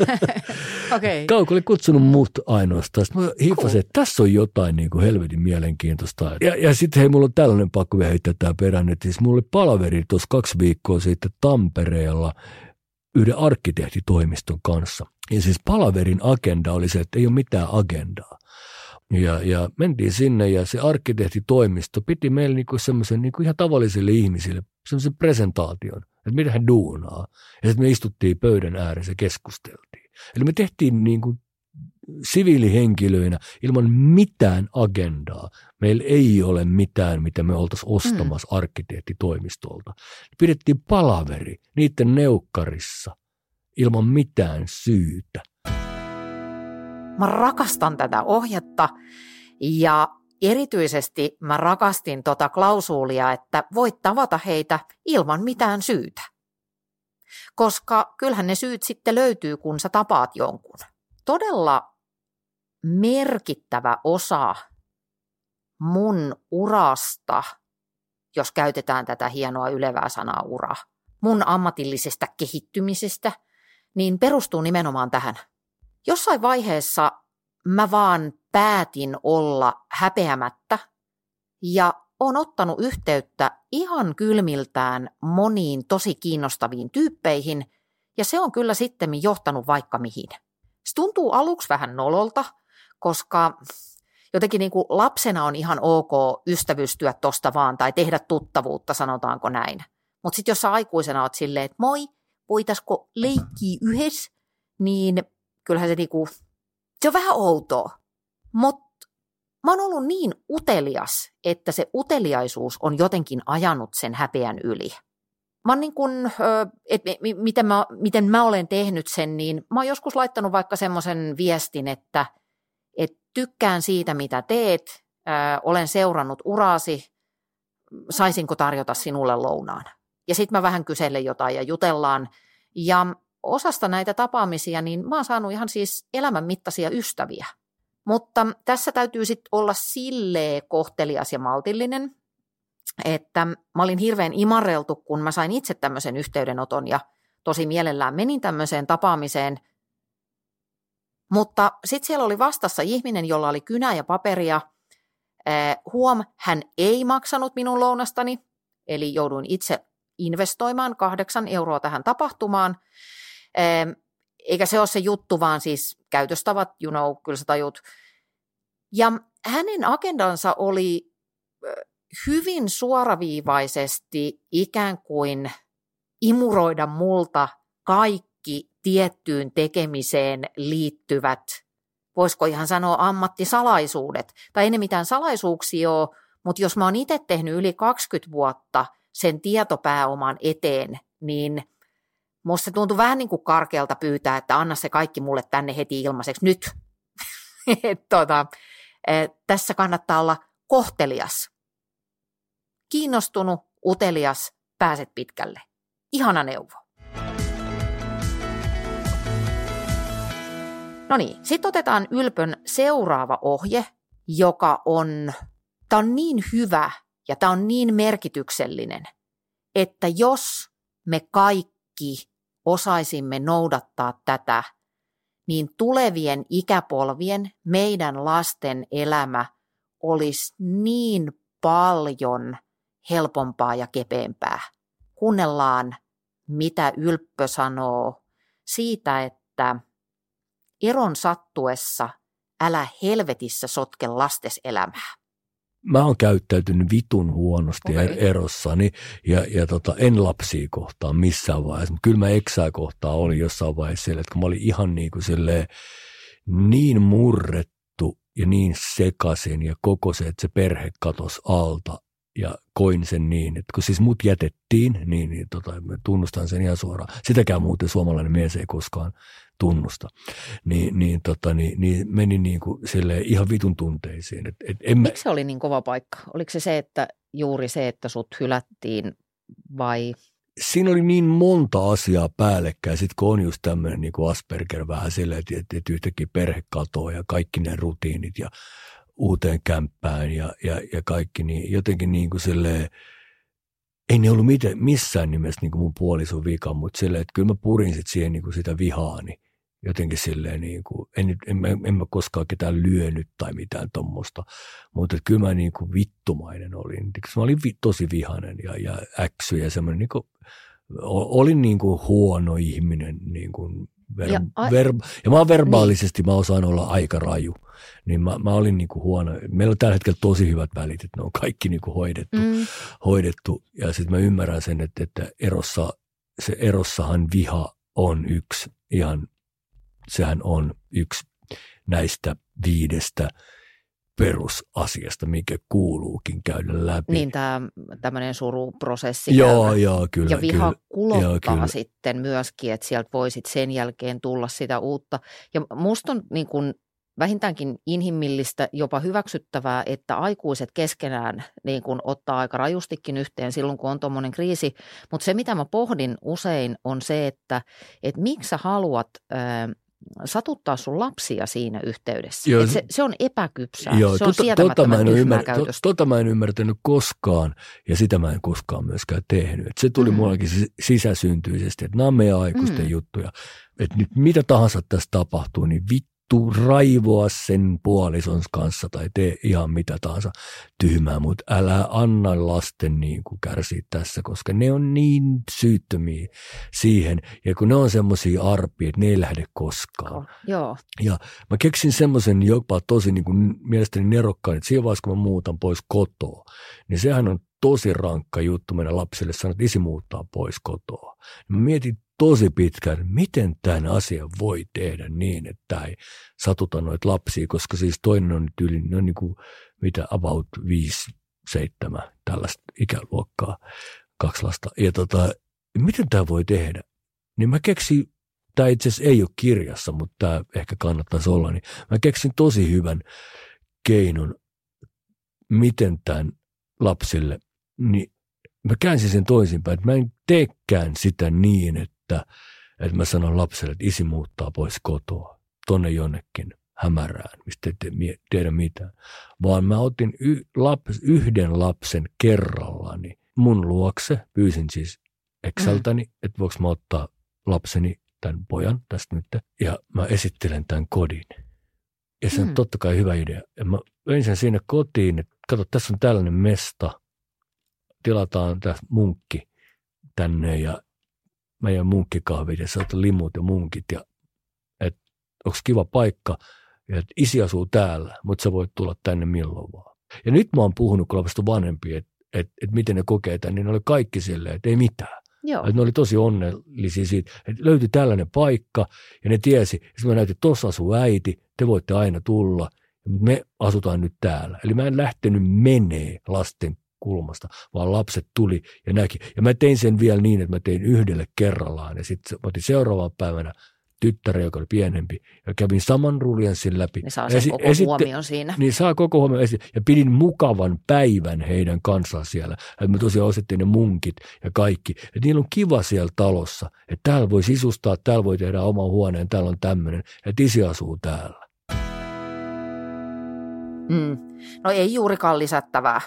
okay. Kauko oli kutsunut muut ainoastaan. Sitten mä hiifasin, että tässä on jotain niin kuin helvetin mielenkiintoista. Ja, ja sitten hei, mulla on tällainen pakko vielä heittää tämä perään. Että siis mulla oli palaveri tuossa kaksi viikkoa sitten Tampereella yhden arkkitehtitoimiston kanssa. Ja siis palaverin agenda oli se, että ei ole mitään agendaa. Ja, ja mentiin sinne ja se arkkitehtitoimisto piti meille niinku semmoisen niinku ihan tavallisille ihmisille semmoisen presentaation, että mitä hän duunaa. Ja sitten me istuttiin pöydän ääressä ja keskusteltiin. Eli me tehtiin niinku siviilihenkilöinä ilman mitään agendaa. Meillä ei ole mitään, mitä me oltaisiin ostamassa mm. arkkitehtitoimistolta. Pidettiin palaveri niiden neukkarissa ilman mitään syytä. Mä rakastan tätä ohjetta ja erityisesti mä rakastin tota klausuulia, että voit tavata heitä ilman mitään syytä. Koska kyllähän ne syyt sitten löytyy, kun sä tapaat jonkun. Todella merkittävä osa mun urasta, jos käytetään tätä hienoa ylevää sanaa ura, mun ammatillisesta kehittymisestä, niin perustuu nimenomaan tähän. Jossain vaiheessa mä vaan päätin olla häpeämättä ja on ottanut yhteyttä ihan kylmiltään moniin tosi kiinnostaviin tyyppeihin, ja se on kyllä sitten johtanut vaikka mihin. Se tuntuu aluksi vähän nololta, koska jotenkin niin kuin lapsena on ihan ok ystävystyä tosta vaan tai tehdä tuttavuutta, sanotaanko näin. Mutta sitten jos sä aikuisena oot silleen, että moi, voitaisiko leikkiä yhdessä, niin kyllähän se niinku, se on vähän outoa. Mutta mä oon ollut niin utelias, että se uteliaisuus on jotenkin ajanut sen häpeän yli. Mä niin kun, et miten, mä, miten mä olen tehnyt sen, niin mä oon joskus laittanut vaikka semmoisen viestin, että – tykkään siitä, mitä teet, olen seurannut uraasi, saisinko tarjota sinulle lounaan. Ja sitten mä vähän kyselen jotain ja jutellaan. Ja osasta näitä tapaamisia, niin mä oon saanut ihan siis elämän mittaisia ystäviä. Mutta tässä täytyy sitten olla silleen kohtelias ja maltillinen, että mä olin hirveän imarreltu, kun mä sain itse tämmöisen yhteydenoton ja tosi mielellään menin tämmöiseen tapaamiseen – mutta sitten siellä oli vastassa ihminen, jolla oli kynä ja paperia. huom, hän ei maksanut minun lounastani, eli jouduin itse investoimaan kahdeksan euroa tähän tapahtumaan. Eikä se ole se juttu, vaan siis käytöstavat, you know, kyllä sä tajut. Ja hänen agendansa oli hyvin suoraviivaisesti ikään kuin imuroida multa kaikki tiettyyn tekemiseen liittyvät, voisiko ihan sanoa ammattisalaisuudet, tai ei mitään salaisuuksia ole, mutta jos mä oon itse tehnyt yli 20 vuotta sen tietopääoman eteen, niin musta se tuntui vähän niin kuin karkealta pyytää, että anna se kaikki mulle tänne heti ilmaiseksi nyt. Et, tota, et, tässä kannattaa olla kohtelias, kiinnostunut, utelias, pääset pitkälle. Ihana neuvo. No niin, sitten otetaan Ylpön seuraava ohje, joka on, tämä on niin hyvä ja tämä on niin merkityksellinen, että jos me kaikki osaisimme noudattaa tätä, niin tulevien ikäpolvien, meidän lasten elämä olisi niin paljon helpompaa ja kepeämpää. Kuunnellaan, mitä Ylppö sanoo siitä, että eron sattuessa älä helvetissä sotke lastes elämää. Mä oon käyttäytynyt vitun huonosti okay. erossani ja, ja tota, en lapsia kohtaan missään vaiheessa. Kyllä mä eksää kohtaan oli jossain vaiheessa siellä, että kun mä olin ihan niin kuin silleen, niin murrettu ja niin sekasin ja koko se, että se perhe katosi alta ja koin sen niin, että kun siis mut jätettiin, niin, niin tota, tunnustan sen ihan suoraan. Sitäkään muuten suomalainen mies ei koskaan tunnusta. Niin, niin, tota, niin, niin meni niin kuin ihan vitun tunteisiin. Et, et en mä... Miksi se oli niin kova paikka? Oliko se se, että juuri se, että sut hylättiin vai siinä oli niin monta asiaa päällekkäin, sitten kun on just tämmöinen niin kuin Asperger vähän silleen, että, että, yhtäkkiä perhe katoaa ja kaikki ne rutiinit ja uuteen kämppään ja, ja, ja kaikki, niin jotenkin niin kuin silleen, ei ne ollut miten, missään nimessä niin kuin mun puolison vika, mutta silleen, että kyllä mä purin sit siihen niin kuin sitä vihaani jotenkin silleen, niin kuin, en, en, en, en mä koskaan ketään lyönyt tai mitään tuommoista, mutta kyllä mä niin kuin vittumainen olin. Mä olin vi, tosi vihainen ja, ja äksy ja semmoinen, niin kuin, olin niin kuin huono ihminen niin kuin ver, ja, a... ver, ja mä oon verbaalisesti, niin. mä osaan olla aika raju niin mä, mä olin niin kuin huono. Meillä on tällä hetkellä tosi hyvät välit, että ne on kaikki niin kuin hoidettu, mm. hoidettu. Ja sitten mä ymmärrän sen, että, että erossa, se erossahan viha on yksi ihan, sehän on yksi näistä viidestä perusasiasta, mikä kuuluukin käydä läpi. Niin tämä tämmöinen suruprosessi. Joo, käydä. joo, kyllä. Ja viha kyllä, kulottaa joo, kyllä. sitten myöskin, että sieltä voisit sen jälkeen tulla sitä uutta. Ja musta on niin kuin vähintäänkin inhimillistä, jopa hyväksyttävää, että aikuiset keskenään niin kun ottaa aika rajustikin yhteen silloin, kun on tuommoinen kriisi. Mutta se, mitä mä pohdin usein, on se, että, että miksi sä haluat ää, satuttaa sun lapsia siinä yhteydessä. Joo, se, se on epäkypsää, joo, se on tota, tota mä, en ymmär, to, tota mä en ymmärtänyt koskaan ja sitä mä en koskaan myöskään tehnyt. Et se tuli mm. mullakin sisäsyntyisesti, että nämä on meidän aikuisten mm. juttuja. Että nyt mitä tahansa tässä tapahtuu, niin vittu vittu raivoa sen puolison kanssa tai tee ihan mitä tahansa tyhmää, mutta älä anna lasten niin kuin kärsiä tässä, koska ne on niin syyttömiä siihen. Ja kun ne on semmoisia arpia, että ne ei lähde koskaan. Oh, joo. Ja mä keksin semmoisen jopa tosi niin kuin mielestäni nerokkaan, että siinä vaiheessa kun mä muutan pois kotoa, niin sehän on tosi rankka juttu meidän lapsille sanoa, että isi muuttaa pois kotoa. Mä mietin tosi pitkään, miten tämän asian voi tehdä niin, että ei satuta noita lapsia, koska siis toinen on nyt yli, on niin kuin, mitä about 5, 7 tällaista ikäluokkaa, kaksi lasta. Ja tota, miten tämä voi tehdä? Niin mä keksin, tämä itse asiassa ei ole kirjassa, mutta tämä ehkä kannattaisi olla, niin mä keksin tosi hyvän keinon, miten tämän lapsille, niin mä käänsin sen toisinpäin, että mä en teekään sitä niin, että että, mä sanon lapselle, että isi muuttaa pois kotoa, tonne jonnekin hämärään, mistä ette tiedä mitään. Vaan mä otin y- laps, yhden lapsen kerrallani mun luokse, pyysin siis Exceltäni, mm. että voiko mä ottaa lapseni, tämän pojan tästä nyt, ja mä esittelen tämän kodin. Ja se on mm. totta kai hyvä idea. Ja mä vein sen sinne kotiin, että kato, tässä on tällainen mesta, tilataan tässä munkki tänne ja meidän munkkikahvit ja sieltä limut ja munkit ja että onko kiva paikka ja että isi asuu täällä, mutta sä voit tulla tänne milloin vaan. Ja nyt mä oon puhunut, kun lapsista vanhempi, että et, et miten ne kokee tämän, niin ne oli kaikki silleen, että ei mitään. Joo. Että ne oli tosi onnellisia siitä, että löytyi tällainen paikka ja ne tiesi, että mä näytin, että tuossa asuu äiti, te voitte aina tulla, me asutaan nyt täällä. Eli mä en lähtenyt menee lasten kulmasta, vaan lapset tuli ja näki. Ja mä tein sen vielä niin, että mä tein yhdelle kerrallaan ja sitten otin seuraavan päivänä tyttäre, joka oli pienempi, ja kävin saman ruljanssin läpi. Ne saa sen Esi- koko esitte- huomion siinä. Niin saa koko huomion esi- ja pidin mukavan päivän heidän kanssaan siellä. Että me tosiaan ostettiin ne munkit ja kaikki. Että niillä on kiva siellä talossa, että täällä voi sisustaa, täällä voi tehdä oma huoneen, täällä on tämmöinen, että isi asuu täällä. Mm. No ei juurikaan lisättävää.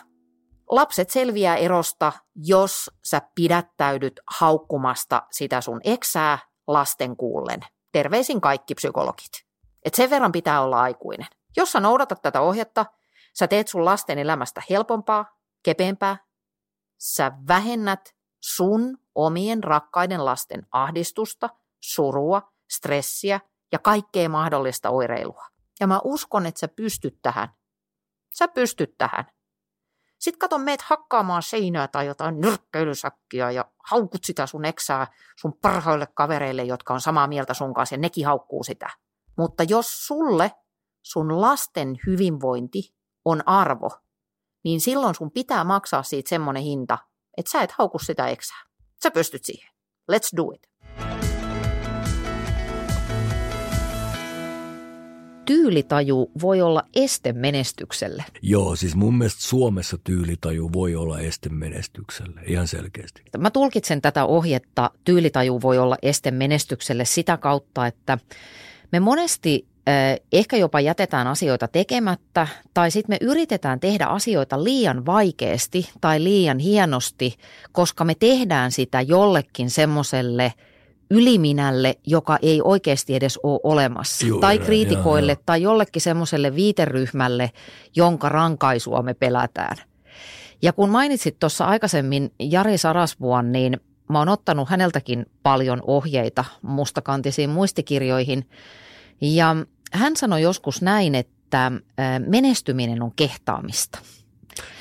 Lapset selviää erosta, jos sä pidättäydyt haukkumasta sitä sun eksää lasten kuullen. Terveisin kaikki psykologit. Et sen verran pitää olla aikuinen. Jos sä noudatat tätä ohjetta, sä teet sun lasten elämästä helpompaa, kepeämpää. Sä vähennät sun omien rakkaiden lasten ahdistusta, surua, stressiä ja kaikkea mahdollista oireilua. Ja mä uskon, että sä pystyt tähän. Sä pystyt tähän. Sitten kato, meet hakkaamaan seinää tai jotain nyrkkeilysäkkiä ja haukut sitä sun eksää sun parhaille kavereille, jotka on samaa mieltä sun kanssa ja nekin haukkuu sitä. Mutta jos sulle sun lasten hyvinvointi on arvo, niin silloin sun pitää maksaa siitä semmoinen hinta, että sä et hauku sitä eksää. Sä pystyt siihen. Let's do it. Tyylitaju voi olla este menestykselle. Joo, siis mun mielestä Suomessa tyylitaju voi olla este menestykselle, ihan selkeästi. Mä tulkitsen tätä ohjetta, tyylitaju voi olla este menestykselle sitä kautta, että me monesti eh, ehkä jopa jätetään asioita tekemättä tai sitten me yritetään tehdä asioita liian vaikeasti tai liian hienosti, koska me tehdään sitä jollekin semmoiselle – yliminälle, joka ei oikeasti edes ole olemassa. Joo, tai kriitikoille joo, joo. tai jollekin semmoiselle viiteryhmälle, jonka rankaisua me pelätään. Ja kun mainitsit tuossa aikaisemmin Jari Sarasvuon, niin mä oon ottanut häneltäkin paljon ohjeita mustakantisiin muistikirjoihin. Ja hän sanoi joskus näin, että menestyminen on kehtaamista.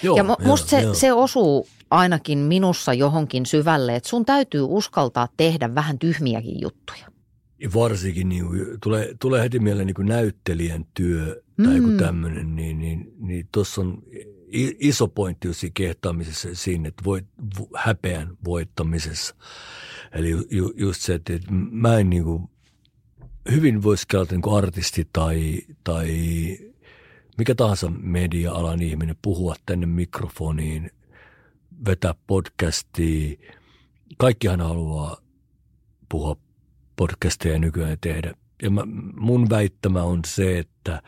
Joo, ja musta se, se osuu ainakin minussa johonkin syvälle, että sun täytyy uskaltaa tehdä vähän tyhmiäkin juttuja. Varsinkin niin, tulee, tulee heti mieleen niin näyttelijän työ tai mm. joku tämmöinen, niin, niin, niin tuossa on iso pointti siinä kehtaamisessa siinä, että voit, häpeän voittamisessa. Eli ju, just se, että, että mä en niin kuin, hyvin voisi kelata niin artisti tai, tai mikä tahansa media-alan ihminen puhua tänne mikrofoniin, vetää podcastia. Kaikkihan haluaa puhua podcasteja nykyään tehdä. Ja mä, mun väittämä on se, että,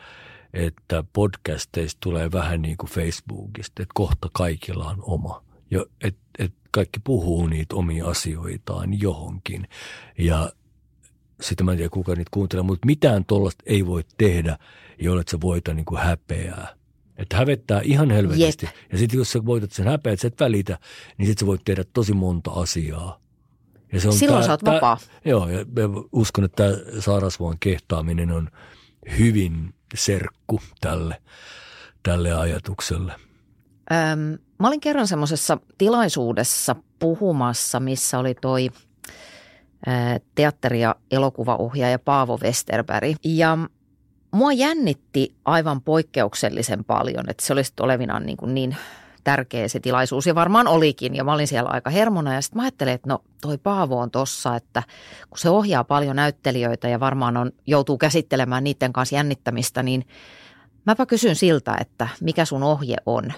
että podcasteista tulee vähän niin kuin Facebookista, että kohta kaikilla on oma. Ja, et, et kaikki puhuu niitä omia asioitaan johonkin. Ja sitä mä en tiedä kuka niitä kuuntelee, mutta mitään tuollaista ei voi tehdä, jolle sä voita niin kuin häpeää. Että hävettää ihan helvetisti. Jep. Ja sitten jos sä voitat sen häpeä, että sä et välitä, niin sitten sä voit tehdä tosi monta asiaa. Ja se on Silloin tää, sä oot tää, vapaa. Joo, ja uskon, että tämä sairasvuon kehtaaminen on hyvin serkku tälle, tälle ajatukselle. Öm, mä olin kerran semmoisessa tilaisuudessa puhumassa, missä oli toi – teatteri- ja elokuvaohjaaja Paavo Westerberg. Ja mua jännitti aivan poikkeuksellisen paljon, että se olisi olevinaan niin, kuin niin tärkeä se tilaisuus ja varmaan olikin ja mä olin siellä aika hermona ja sitten mä ajattelin, että no toi Paavo on tossa, että kun se ohjaa paljon näyttelijöitä ja varmaan on, joutuu käsittelemään niiden kanssa jännittämistä, niin mäpä kysyn siltä, että mikä sun ohje on.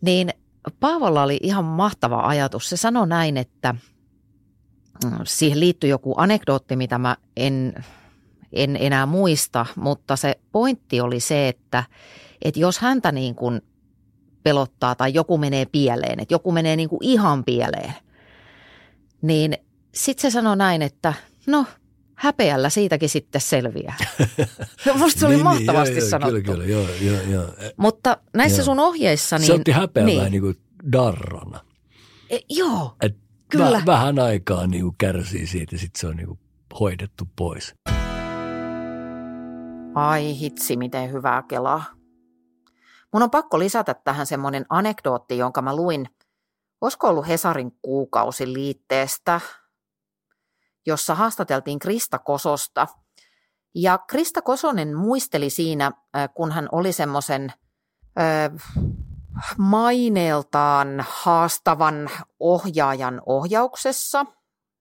Niin Paavolla oli ihan mahtava ajatus. Se sanoi näin, että – siihen liittyy joku anekdootti, mitä mä en, en enää muista, mutta se pointti oli se, että, että jos häntä niin kuin pelottaa tai joku menee pieleen, että joku menee niin kuin ihan pieleen, niin sitten se sanoi näin, että no häpeällä siitäkin sitten selviää. Musta se oli niin, niin mahtavasti niin, joo, sanottu. Kyllä, kyllä, joo, joo, joo. Mutta näissä joo. sun ohjeissa... Niin, se otti häpeää niin, niin kuin darrana. E, joo. Et Kyllä. Väh, vähän aikaa niin kuin kärsii siitä ja sitten se on niin kuin hoidettu pois. Ai hitsi, miten hyvää kelaa. Mun on pakko lisätä tähän semmoinen anekdootti, jonka mä luin, olisiko ollut Hesarin kuukausi liitteestä, jossa haastateltiin Krista Kososta. Ja Krista Kosonen muisteli siinä, kun hän oli semmoisen maineeltaan haastavan ohjaajan ohjauksessa.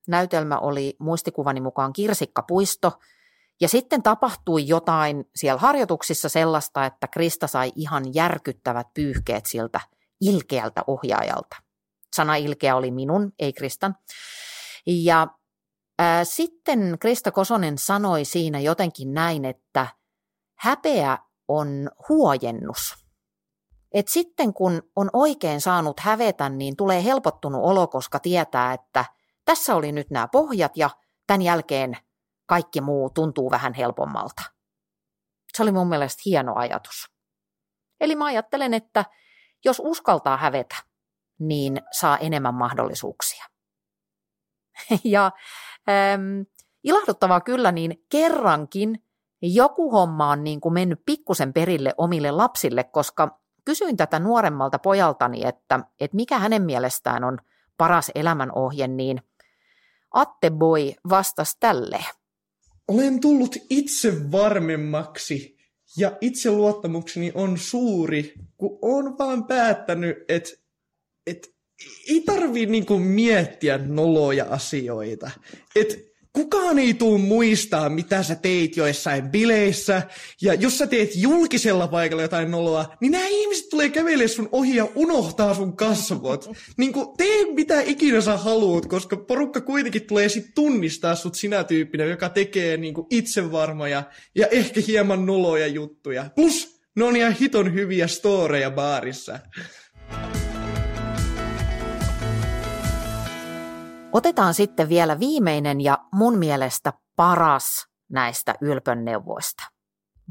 Näytelmä oli muistikuvani mukaan Kirsikkapuisto. Ja sitten tapahtui jotain siellä harjoituksissa sellaista, että Krista sai ihan järkyttävät pyyhkeet siltä ilkeältä ohjaajalta. Sana ilkeä oli minun, ei Kristan. Ja ää, sitten Krista Kosonen sanoi siinä jotenkin näin, että häpeä on huojennus – et sitten kun on oikein saanut hävetä, niin tulee helpottunut olo, koska tietää, että tässä oli nyt nämä pohjat ja tämän jälkeen kaikki muu tuntuu vähän helpommalta. Se oli mun mielestä hieno ajatus. Eli mä ajattelen, että jos uskaltaa hävetä, niin saa enemmän mahdollisuuksia. ja ähm, ilahduttavaa kyllä, niin kerrankin joku homma on niin kuin mennyt pikkusen perille omille lapsille, koska kysyin tätä nuoremmalta pojaltani, että, että mikä hänen mielestään on paras elämänohje, niin Atte Boy vastasi tälle. Olen tullut itse varmemmaksi ja itseluottamukseni on suuri, kun on vaan päättänyt, että, että ei tarvii niinku miettiä noloja asioita. Että kukaan ei tuu muistaa, mitä sä teit joissain bileissä. Ja jos sä teet julkisella paikalla jotain noloa, niin nämä ihmiset tulee kävelee sun ohi ja unohtaa sun kasvot. niin kuin, tee mitä ikinä sä haluut, koska porukka kuitenkin tulee sit tunnistaa sut sinä tyyppinä, joka tekee niin itsevarmoja ja ehkä hieman noloja juttuja. Plus, ne on ihan hiton hyviä storeja baarissa. Otetaan sitten vielä viimeinen ja mun mielestä paras näistä ylpön neuvoista.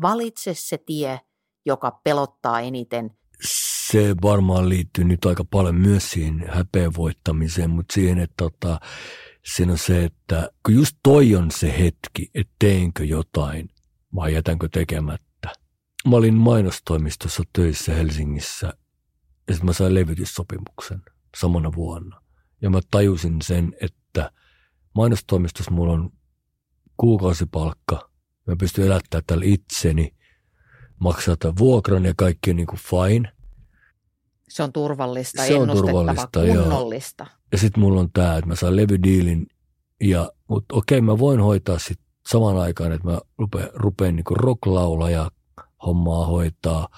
Valitse se tie, joka pelottaa eniten. Se varmaan liittyy nyt aika paljon myös siihen häpeän voittamiseen, mutta siihen, että tota, siinä on se, että kun just toi on se hetki, että teenkö jotain vai jätänkö tekemättä. Mä olin mainostoimistossa töissä Helsingissä ja sitten mä sain levytyssopimuksen samana vuonna. Ja mä tajusin sen, että mainostoimistossa mulla on kuukausipalkka. Mä pystyn elättämään tällä itseni, maksaa tämän vuokran ja kaikki on niin kuin fine. Se on turvallista, Se on turvallista, kunnollista. Joo. Ja sitten mulla on tämä, että mä saan levydiilin, ja, mutta okei, mä voin hoitaa sit samaan aikaan, että mä rupean, rupean niin rocklaulaja hommaa hoitaa,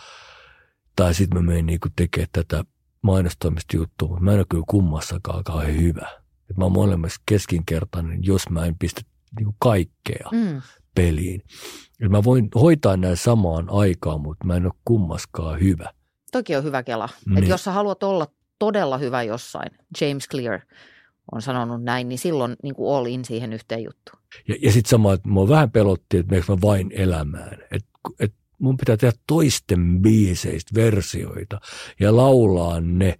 tai sitten mä menen niin tekemään tätä mainostoimista juttua, mutta mä en ole kyllä kummassakaan kauhean hyvä. Et mä oon molemmissa keskinkertainen, jos mä en pistä niin kaikkea mm. peliin. Et mä voin hoitaa näin samaan aikaan, mutta mä en ole kummaskaan hyvä. Toki on hyvä kela. Niin. Että jos sä haluat olla todella hyvä jossain, James Clear on sanonut näin, niin silloin niin kuin all in siihen yhteen juttuun. Ja, ja sitten sama, että mua vähän pelotti, että meneekö mä vain elämään. Että et mun pitää tehdä toisten biiseistä versioita ja laulaa ne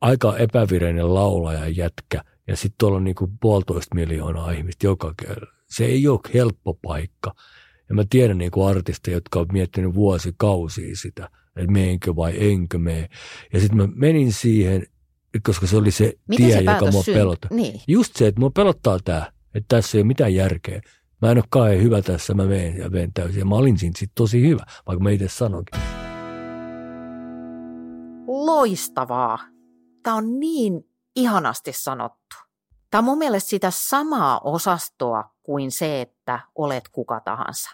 aika epävireinen laulaja jätkä ja sitten tuolla on niin kuin puolitoista miljoonaa ihmistä joka kerta. Se ei ole helppo paikka. Ja mä tiedän niin kuin artisteja, jotka on miettinyt vuosikausia sitä, että meenkö vai enkö mene. Ja sitten mä menin siihen, koska se oli se Miten tie, se joka mua pelottaa. Niin. Just se, että mua pelottaa tämä, että tässä ei ole mitään järkeä. Mä en ole kai hyvä tässä, mä menen ja menen täysin. Ja mä olin siinä sit tosi hyvä, vaikka mä itse sanoinkin. Loistavaa. Tämä on niin ihanasti sanottu. Tämä on mun mielestä sitä samaa osastoa kuin se, että olet kuka tahansa.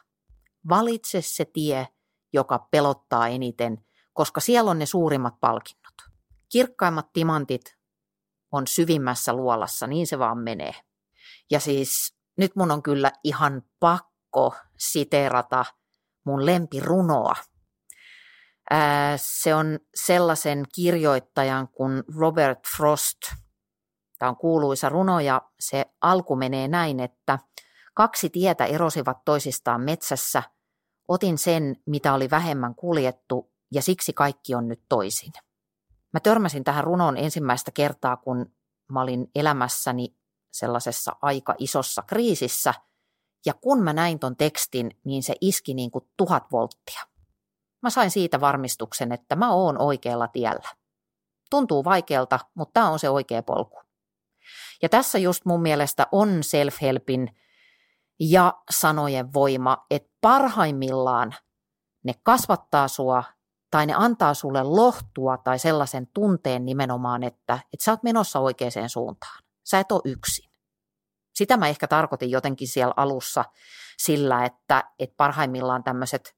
Valitse se tie, joka pelottaa eniten, koska siellä on ne suurimmat palkinnot. Kirkkaimmat timantit on syvimmässä luolassa, niin se vaan menee. Ja siis nyt mun on kyllä ihan pakko siteerata mun lempirunoa. Se on sellaisen kirjoittajan kuin Robert Frost. Tämä on kuuluisa runo ja se alku menee näin, että kaksi tietä erosivat toisistaan metsässä. Otin sen, mitä oli vähemmän kuljettu ja siksi kaikki on nyt toisin. Mä törmäsin tähän runoon ensimmäistä kertaa, kun mä olin elämässäni sellaisessa aika isossa kriisissä. Ja kun mä näin ton tekstin, niin se iski niin kuin tuhat volttia. Mä sain siitä varmistuksen, että mä oon oikealla tiellä. Tuntuu vaikealta, mutta tämä on se oikea polku. Ja tässä just mun mielestä on self-helpin ja sanojen voima, että parhaimmillaan ne kasvattaa sua tai ne antaa sulle lohtua tai sellaisen tunteen nimenomaan, että, että sä oot menossa oikeaan suuntaan. Sä et ole yksin. Sitä mä ehkä tarkoitin jotenkin siellä alussa sillä, että, että parhaimmillaan tämmöiset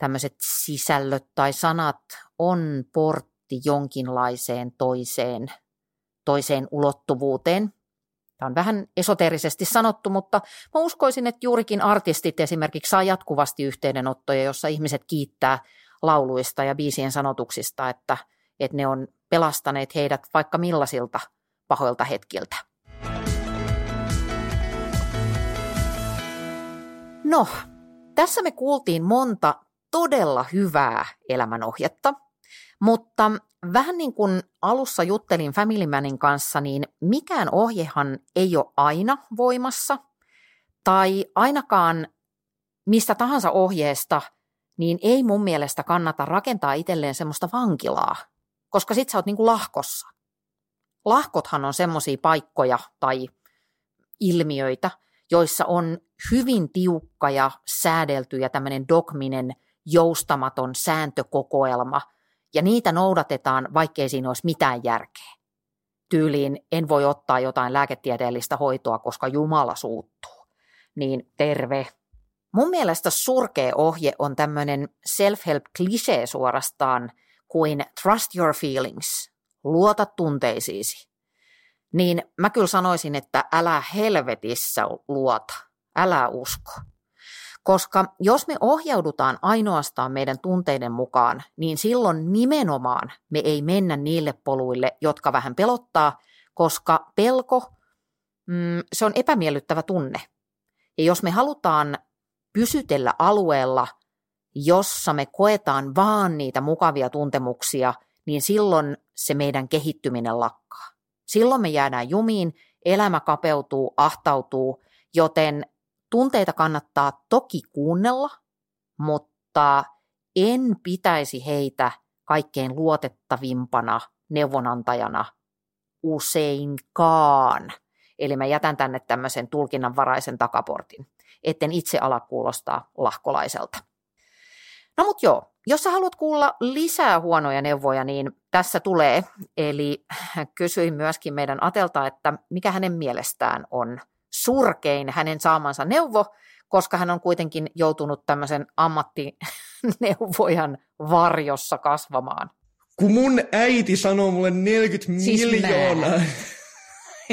tämmöiset sisällöt tai sanat on portti jonkinlaiseen toiseen, toiseen ulottuvuuteen. Tämä on vähän esoteerisesti sanottu, mutta mä uskoisin, että juurikin artistit esimerkiksi saa jatkuvasti yhteydenottoja, jossa ihmiset kiittää lauluista ja biisien sanotuksista, että, että ne on pelastaneet heidät vaikka millaisilta pahoilta hetkiltä. No, tässä me kuultiin monta todella hyvää elämänohjetta, mutta vähän niin kuin alussa juttelin Family Manin kanssa, niin mikään ohjehan ei ole aina voimassa, tai ainakaan mistä tahansa ohjeesta, niin ei mun mielestä kannata rakentaa itselleen semmoista vankilaa, koska sit sä oot niin kuin lahkossa. Lahkothan on semmoisia paikkoja tai ilmiöitä, joissa on hyvin tiukka ja säädelty ja tämmöinen dogminen, joustamaton sääntökokoelma, ja niitä noudatetaan, vaikkei siinä olisi mitään järkeä. Tyyliin en voi ottaa jotain lääketieteellistä hoitoa, koska Jumala suuttuu. Niin terve. Mun mielestä surkea ohje on tämmöinen self-help klisee suorastaan kuin trust your feelings, luota tunteisiisi niin mä kyllä sanoisin, että älä helvetissä luota, älä usko. Koska jos me ohjaudutaan ainoastaan meidän tunteiden mukaan, niin silloin nimenomaan me ei mennä niille poluille, jotka vähän pelottaa, koska pelko, mm, se on epämiellyttävä tunne. Ja jos me halutaan pysytellä alueella, jossa me koetaan vaan niitä mukavia tuntemuksia, niin silloin se meidän kehittyminen lakkaa. Silloin me jäädään jumiin, elämä kapeutuu, ahtautuu, joten tunteita kannattaa toki kuunnella, mutta en pitäisi heitä kaikkein luotettavimpana neuvonantajana useinkaan. Eli mä jätän tänne tämmöisen tulkinnanvaraisen takaportin, etten itse ala kuulostaa lahkolaiselta. No mut joo, jos sä haluat kuulla lisää huonoja neuvoja, niin tässä tulee. Eli kysyin myöskin meidän Atelta, että mikä hänen mielestään on surkein hänen saamansa neuvo, koska hän on kuitenkin joutunut tämmöisen ammattineuvojan varjossa kasvamaan. Kun mun äiti sanoo mulle 40 siis miljoonaa, mä.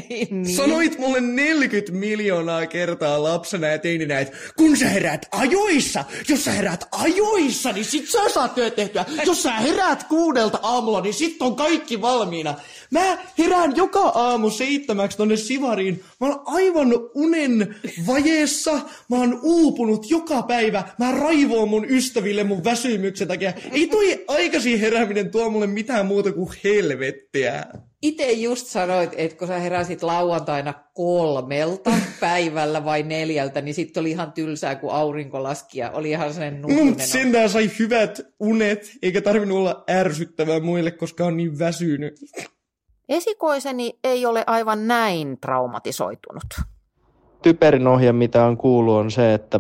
Niin. Sanoit mulle 40 miljoonaa kertaa lapsena ja teininä, että kun sä herät ajoissa, jos sä herät ajoissa, niin sit sä saat työt tehtyä. Jos sä herät kuudelta aamulla, niin sit on kaikki valmiina. Mä herään joka aamu seitsemäksi tonne Sivariin. Mä oon aivan unen vajeessa. Mä oon uupunut joka päivä. Mä raivoon mun ystäville mun väsymyksen takia. Ei toi aikaisin herääminen tuo mulle mitään muuta kuin helvettiä. Itse just sanoit, että kun sä heräsit lauantaina kolmelta päivällä vai neljältä, niin sitten oli ihan tylsää, kun aurinko laski ja oli ihan sen nukunen. Mutta sentään sai hyvät unet, eikä tarvinnut olla ärsyttävää muille, koska on niin väsynyt. Esikoiseni ei ole aivan näin traumatisoitunut. Typerin ohje, mitä on kuullut, on se, että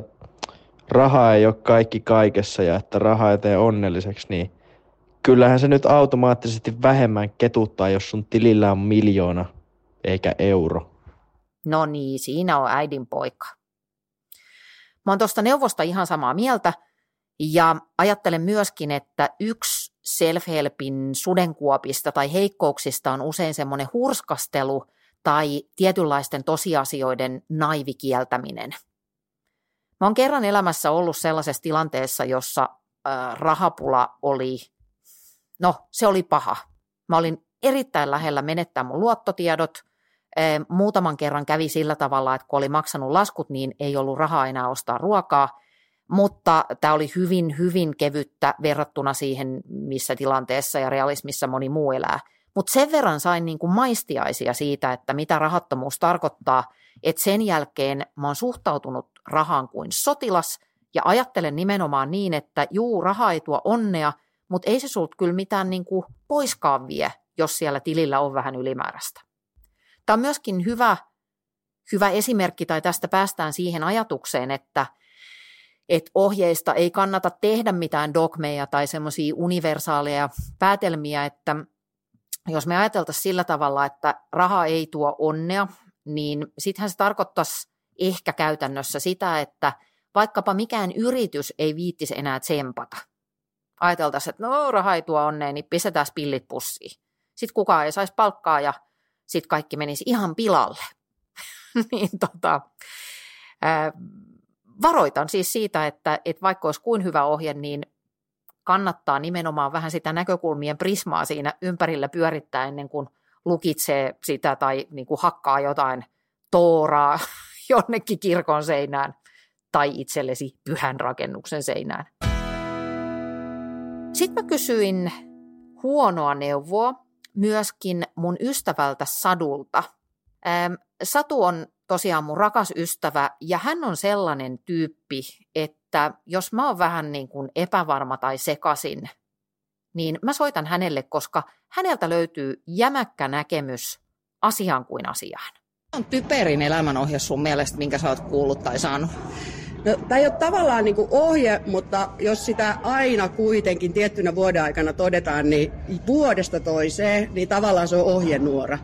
raha ei ole kaikki kaikessa ja että raha ei tee onnelliseksi, niin kyllähän se nyt automaattisesti vähemmän ketuttaa, jos sun tilillä on miljoona eikä euro. No niin, siinä on äidin poika. Mä oon tuosta neuvosta ihan samaa mieltä ja ajattelen myöskin, että yksi self-helpin sudenkuopista tai heikkouksista on usein semmoinen hurskastelu tai tietynlaisten tosiasioiden naivikieltäminen. Mä oon kerran elämässä ollut sellaisessa tilanteessa, jossa rahapula oli No, se oli paha. Mä olin erittäin lähellä menettää mun luottotiedot. Muutaman kerran kävi sillä tavalla, että kun oli maksanut laskut, niin ei ollut rahaa enää ostaa ruokaa. Mutta tämä oli hyvin, hyvin kevyttä verrattuna siihen, missä tilanteessa ja realismissa moni muu elää. Mutta sen verran sain niin kuin maistiaisia siitä, että mitä rahattomuus tarkoittaa, että sen jälkeen mä oon suhtautunut rahaan kuin sotilas ja ajattelen nimenomaan niin, että juu, raha ei tuo onnea – mutta ei se sulta kyllä mitään niin kuin poiskaan vie, jos siellä tilillä on vähän ylimääräistä. Tämä on myöskin hyvä, hyvä esimerkki, tai tästä päästään siihen ajatukseen, että, että ohjeista ei kannata tehdä mitään dogmeja tai semmoisia universaaleja päätelmiä, että jos me ajateltaisiin sillä tavalla, että raha ei tuo onnea, niin sittenhän se tarkoittaisi ehkä käytännössä sitä, että vaikkapa mikään yritys ei viittisi enää tsempata – ajateltaisiin, että no raha ei tuo onneen, niin pistetään pillit pussiin. Sitten kukaan ei saisi palkkaa ja sitten kaikki menisi ihan pilalle. niin tota, ää, varoitan siis siitä, että, että vaikka olisi kuin hyvä ohje, niin kannattaa nimenomaan vähän sitä näkökulmien prismaa siinä ympärillä pyörittää ennen kuin lukitsee sitä tai niin kuin hakkaa jotain tooraa jonnekin kirkon seinään tai itsellesi pyhän rakennuksen seinään. Sitten mä kysyin huonoa neuvoa myöskin mun ystävältä Sadulta. Satu on tosiaan mun rakas ystävä ja hän on sellainen tyyppi, että jos mä oon vähän niin kuin epävarma tai sekasin, niin mä soitan hänelle, koska häneltä löytyy jämäkkä näkemys asiaan kuin asiaan. On typerin elämänohje sun mielestä, minkä sä oot kuullut tai saanut? No, tämä ei ole tavallaan niin kuin ohje, mutta jos sitä aina kuitenkin tiettynä vuoden aikana todetaan, niin vuodesta toiseen, niin tavallaan se on ohjenuora.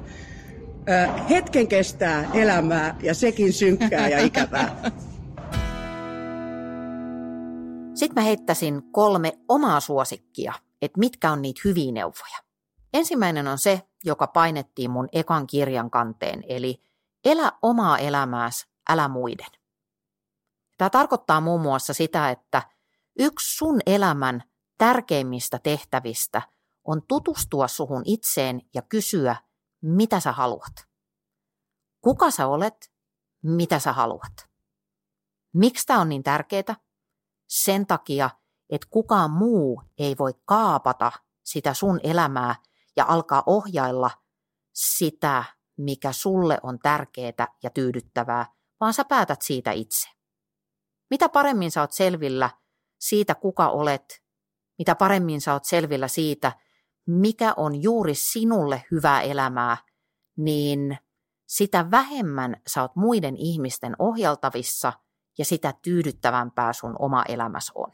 Ö, hetken kestää elämää ja sekin synkkää ja ikävää. Sitten mä heittäisin kolme omaa suosikkia, että mitkä on niitä hyviä neuvoja. Ensimmäinen on se, joka painettiin mun ekan kirjan kanteen, eli elä omaa elämääsi, älä muiden. Tämä tarkoittaa muun muassa sitä, että yksi sun elämän tärkeimmistä tehtävistä on tutustua suhun itseen ja kysyä, mitä sä haluat. Kuka sä olet, mitä sä haluat. Miksi tämä on niin tärkeää? Sen takia, että kukaan muu ei voi kaapata sitä sun elämää ja alkaa ohjailla sitä, mikä sulle on tärkeää ja tyydyttävää, vaan sä päätät siitä itse. Mitä paremmin sä oot selvillä siitä, kuka olet, mitä paremmin sä oot selvillä siitä, mikä on juuri sinulle hyvää elämää, niin sitä vähemmän sä oot muiden ihmisten ohjaltavissa ja sitä tyydyttävämpää sun oma elämässä on.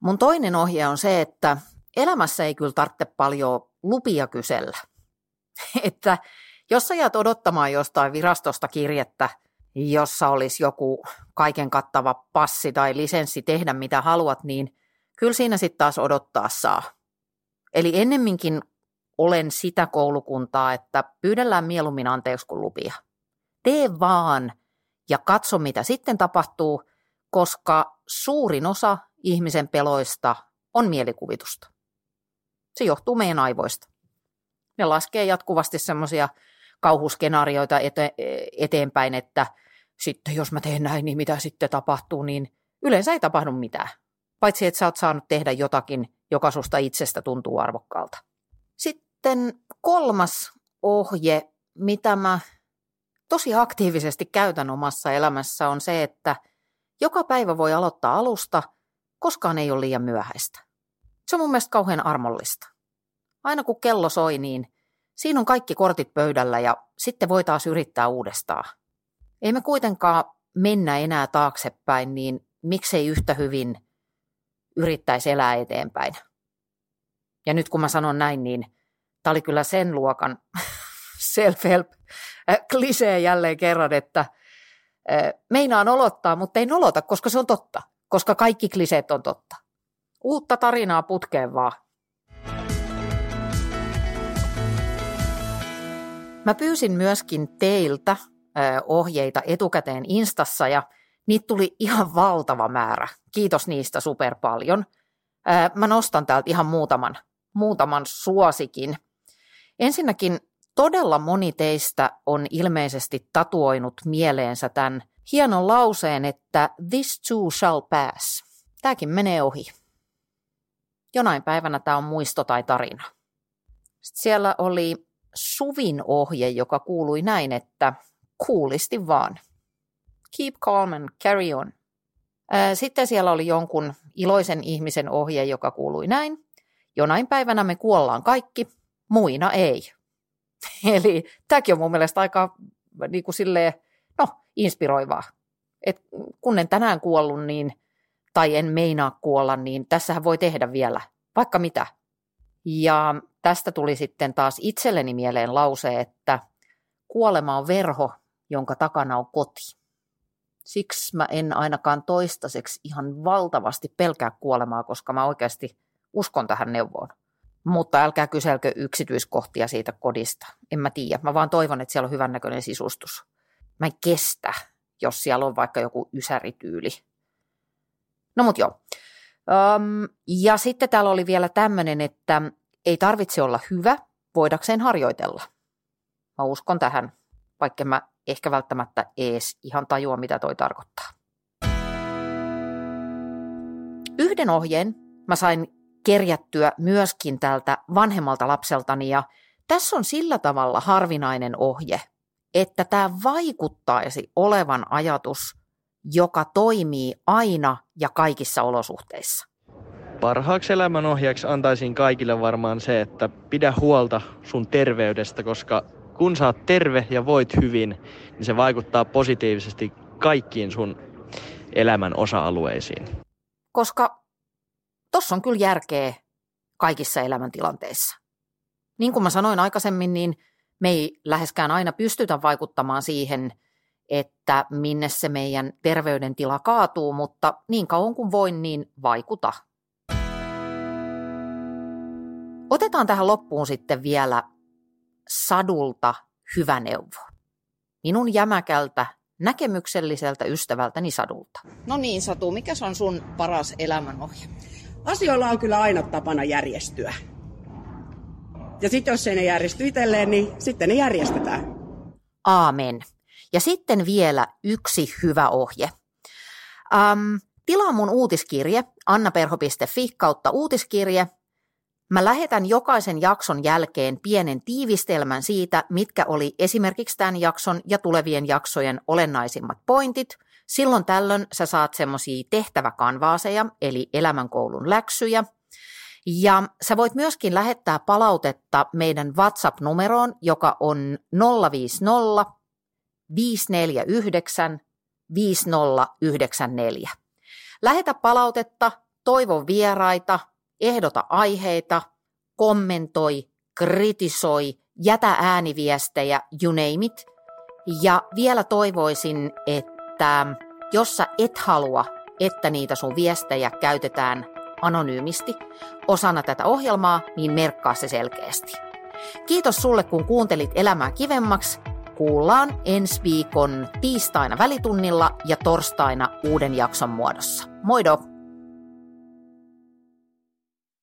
Mun toinen ohje on se, että elämässä ei kyllä tarvitse paljon lupia kysellä. että jos sä jäät odottamaan jostain virastosta kirjettä jossa olisi joku kaiken kattava passi tai lisenssi tehdä mitä haluat, niin kyllä siinä sitten taas odottaa saa. Eli ennemminkin olen sitä koulukuntaa, että pyydellään mieluummin anteeksi kuin lupia. Tee vaan ja katso mitä sitten tapahtuu, koska suurin osa ihmisen peloista on mielikuvitusta. Se johtuu meidän aivoista. Ne laskee jatkuvasti semmoisia kauhuskenaarioita ete- eteenpäin, että sitten jos mä teen näin, niin mitä sitten tapahtuu, niin yleensä ei tapahdu mitään. Paitsi, että sä oot saanut tehdä jotakin, joka susta itsestä tuntuu arvokkaalta. Sitten kolmas ohje, mitä mä tosi aktiivisesti käytän omassa elämässä, on se, että joka päivä voi aloittaa alusta, koskaan ei ole liian myöhäistä. Se on mun mielestä kauhean armollista. Aina kun kello soi, niin siinä on kaikki kortit pöydällä ja sitten voi taas yrittää uudestaan. Ei me kuitenkaan mennä enää taaksepäin, niin miksei yhtä hyvin yrittäisi elää eteenpäin. Ja nyt kun mä sanon näin, niin tämä oli kyllä sen luokan self-help äh, klisee jälleen kerran, että äh, meinaan olottaa, mutta ei nolota, koska se on totta. Koska kaikki kliseet on totta. Uutta tarinaa putkeen vaan. Mä pyysin myöskin teiltä ohjeita etukäteen Instassa ja niitä tuli ihan valtava määrä. Kiitos niistä super paljon. Mä nostan täältä ihan muutaman, muutaman suosikin. Ensinnäkin todella moni teistä on ilmeisesti tatuoinut mieleensä tämän hienon lauseen, että this too shall pass. Tämäkin menee ohi. Jonain päivänä tämä on muisto tai tarina. Sitten siellä oli Suvin ohje, joka kuului näin, että kuulisti vaan. Keep calm and carry on. Sitten siellä oli jonkun iloisen ihmisen ohje, joka kuului näin. Jonain päivänä me kuollaan kaikki, muina ei. Eli tämäkin on mun mielestä aika niin kuin silleen, no, inspiroivaa. Et kun en tänään kuollut, niin, tai en meinaa kuolla, niin tässähän voi tehdä vielä vaikka mitä. Ja tästä tuli sitten taas itselleni mieleen lause, että kuolema on verho, jonka takana on koti. Siksi mä en ainakaan toistaiseksi ihan valtavasti pelkää kuolemaa, koska mä oikeasti uskon tähän neuvoon. Mutta älkää kyselkö yksityiskohtia siitä kodista. En mä tiedä. Mä vaan toivon, että siellä on hyvännäköinen sisustus. Mä en kestä, jos siellä on vaikka joku ysärityyli. No mut joo. Um, ja sitten täällä oli vielä tämmöinen, että ei tarvitse olla hyvä voidakseen harjoitella. Mä uskon tähän, vaikka mä ehkä välttämättä ees ihan tajua, mitä toi tarkoittaa. Yhden ohjeen mä sain kerjättyä myöskin tältä vanhemmalta lapseltani ja tässä on sillä tavalla harvinainen ohje, että tämä vaikuttaisi olevan ajatus, joka toimii aina ja kaikissa olosuhteissa. Parhaaksi elämän ohjaksi antaisin kaikille varmaan se, että pidä huolta sun terveydestä, koska kun sä oot terve ja voit hyvin, niin se vaikuttaa positiivisesti kaikkiin sun elämän osa-alueisiin. Koska tossa on kyllä järkeä kaikissa elämäntilanteissa. Niin kuin mä sanoin aikaisemmin, niin me ei läheskään aina pystytä vaikuttamaan siihen, että minne se meidän terveydentila kaatuu, mutta niin kauan kuin voin, niin vaikuta. Otetaan tähän loppuun sitten vielä sadulta hyvä neuvo. Minun jämäkältä, näkemykselliseltä ystävältäni sadulta. No niin, Satu, mikä on sun paras elämänohje? Asioilla on kyllä aina tapana järjestyä. Ja sitten jos ei ne järjesty itselleen, niin sitten ne järjestetään. Aamen. Ja sitten vielä yksi hyvä ohje. Um, tilaa mun uutiskirje annaperho.fi kautta uutiskirje Mä lähetän jokaisen jakson jälkeen pienen tiivistelmän siitä, mitkä oli esimerkiksi tämän jakson ja tulevien jaksojen olennaisimmat pointit. Silloin tällöin sä saat semmoisia tehtäväkanvaaseja, eli elämänkoulun läksyjä. Ja sä voit myöskin lähettää palautetta meidän WhatsApp-numeroon, joka on 050 549 5094. Lähetä palautetta, toivon vieraita, ehdota aiheita, kommentoi, kritisoi, jätä ääniviestejä, you name it. Ja vielä toivoisin, että jos sä et halua, että niitä sun viestejä käytetään anonyymisti osana tätä ohjelmaa, niin merkkaa se selkeästi. Kiitos sulle, kun kuuntelit Elämää kivemmaksi. Kuullaan ensi viikon tiistaina välitunnilla ja torstaina uuden jakson muodossa. Moido!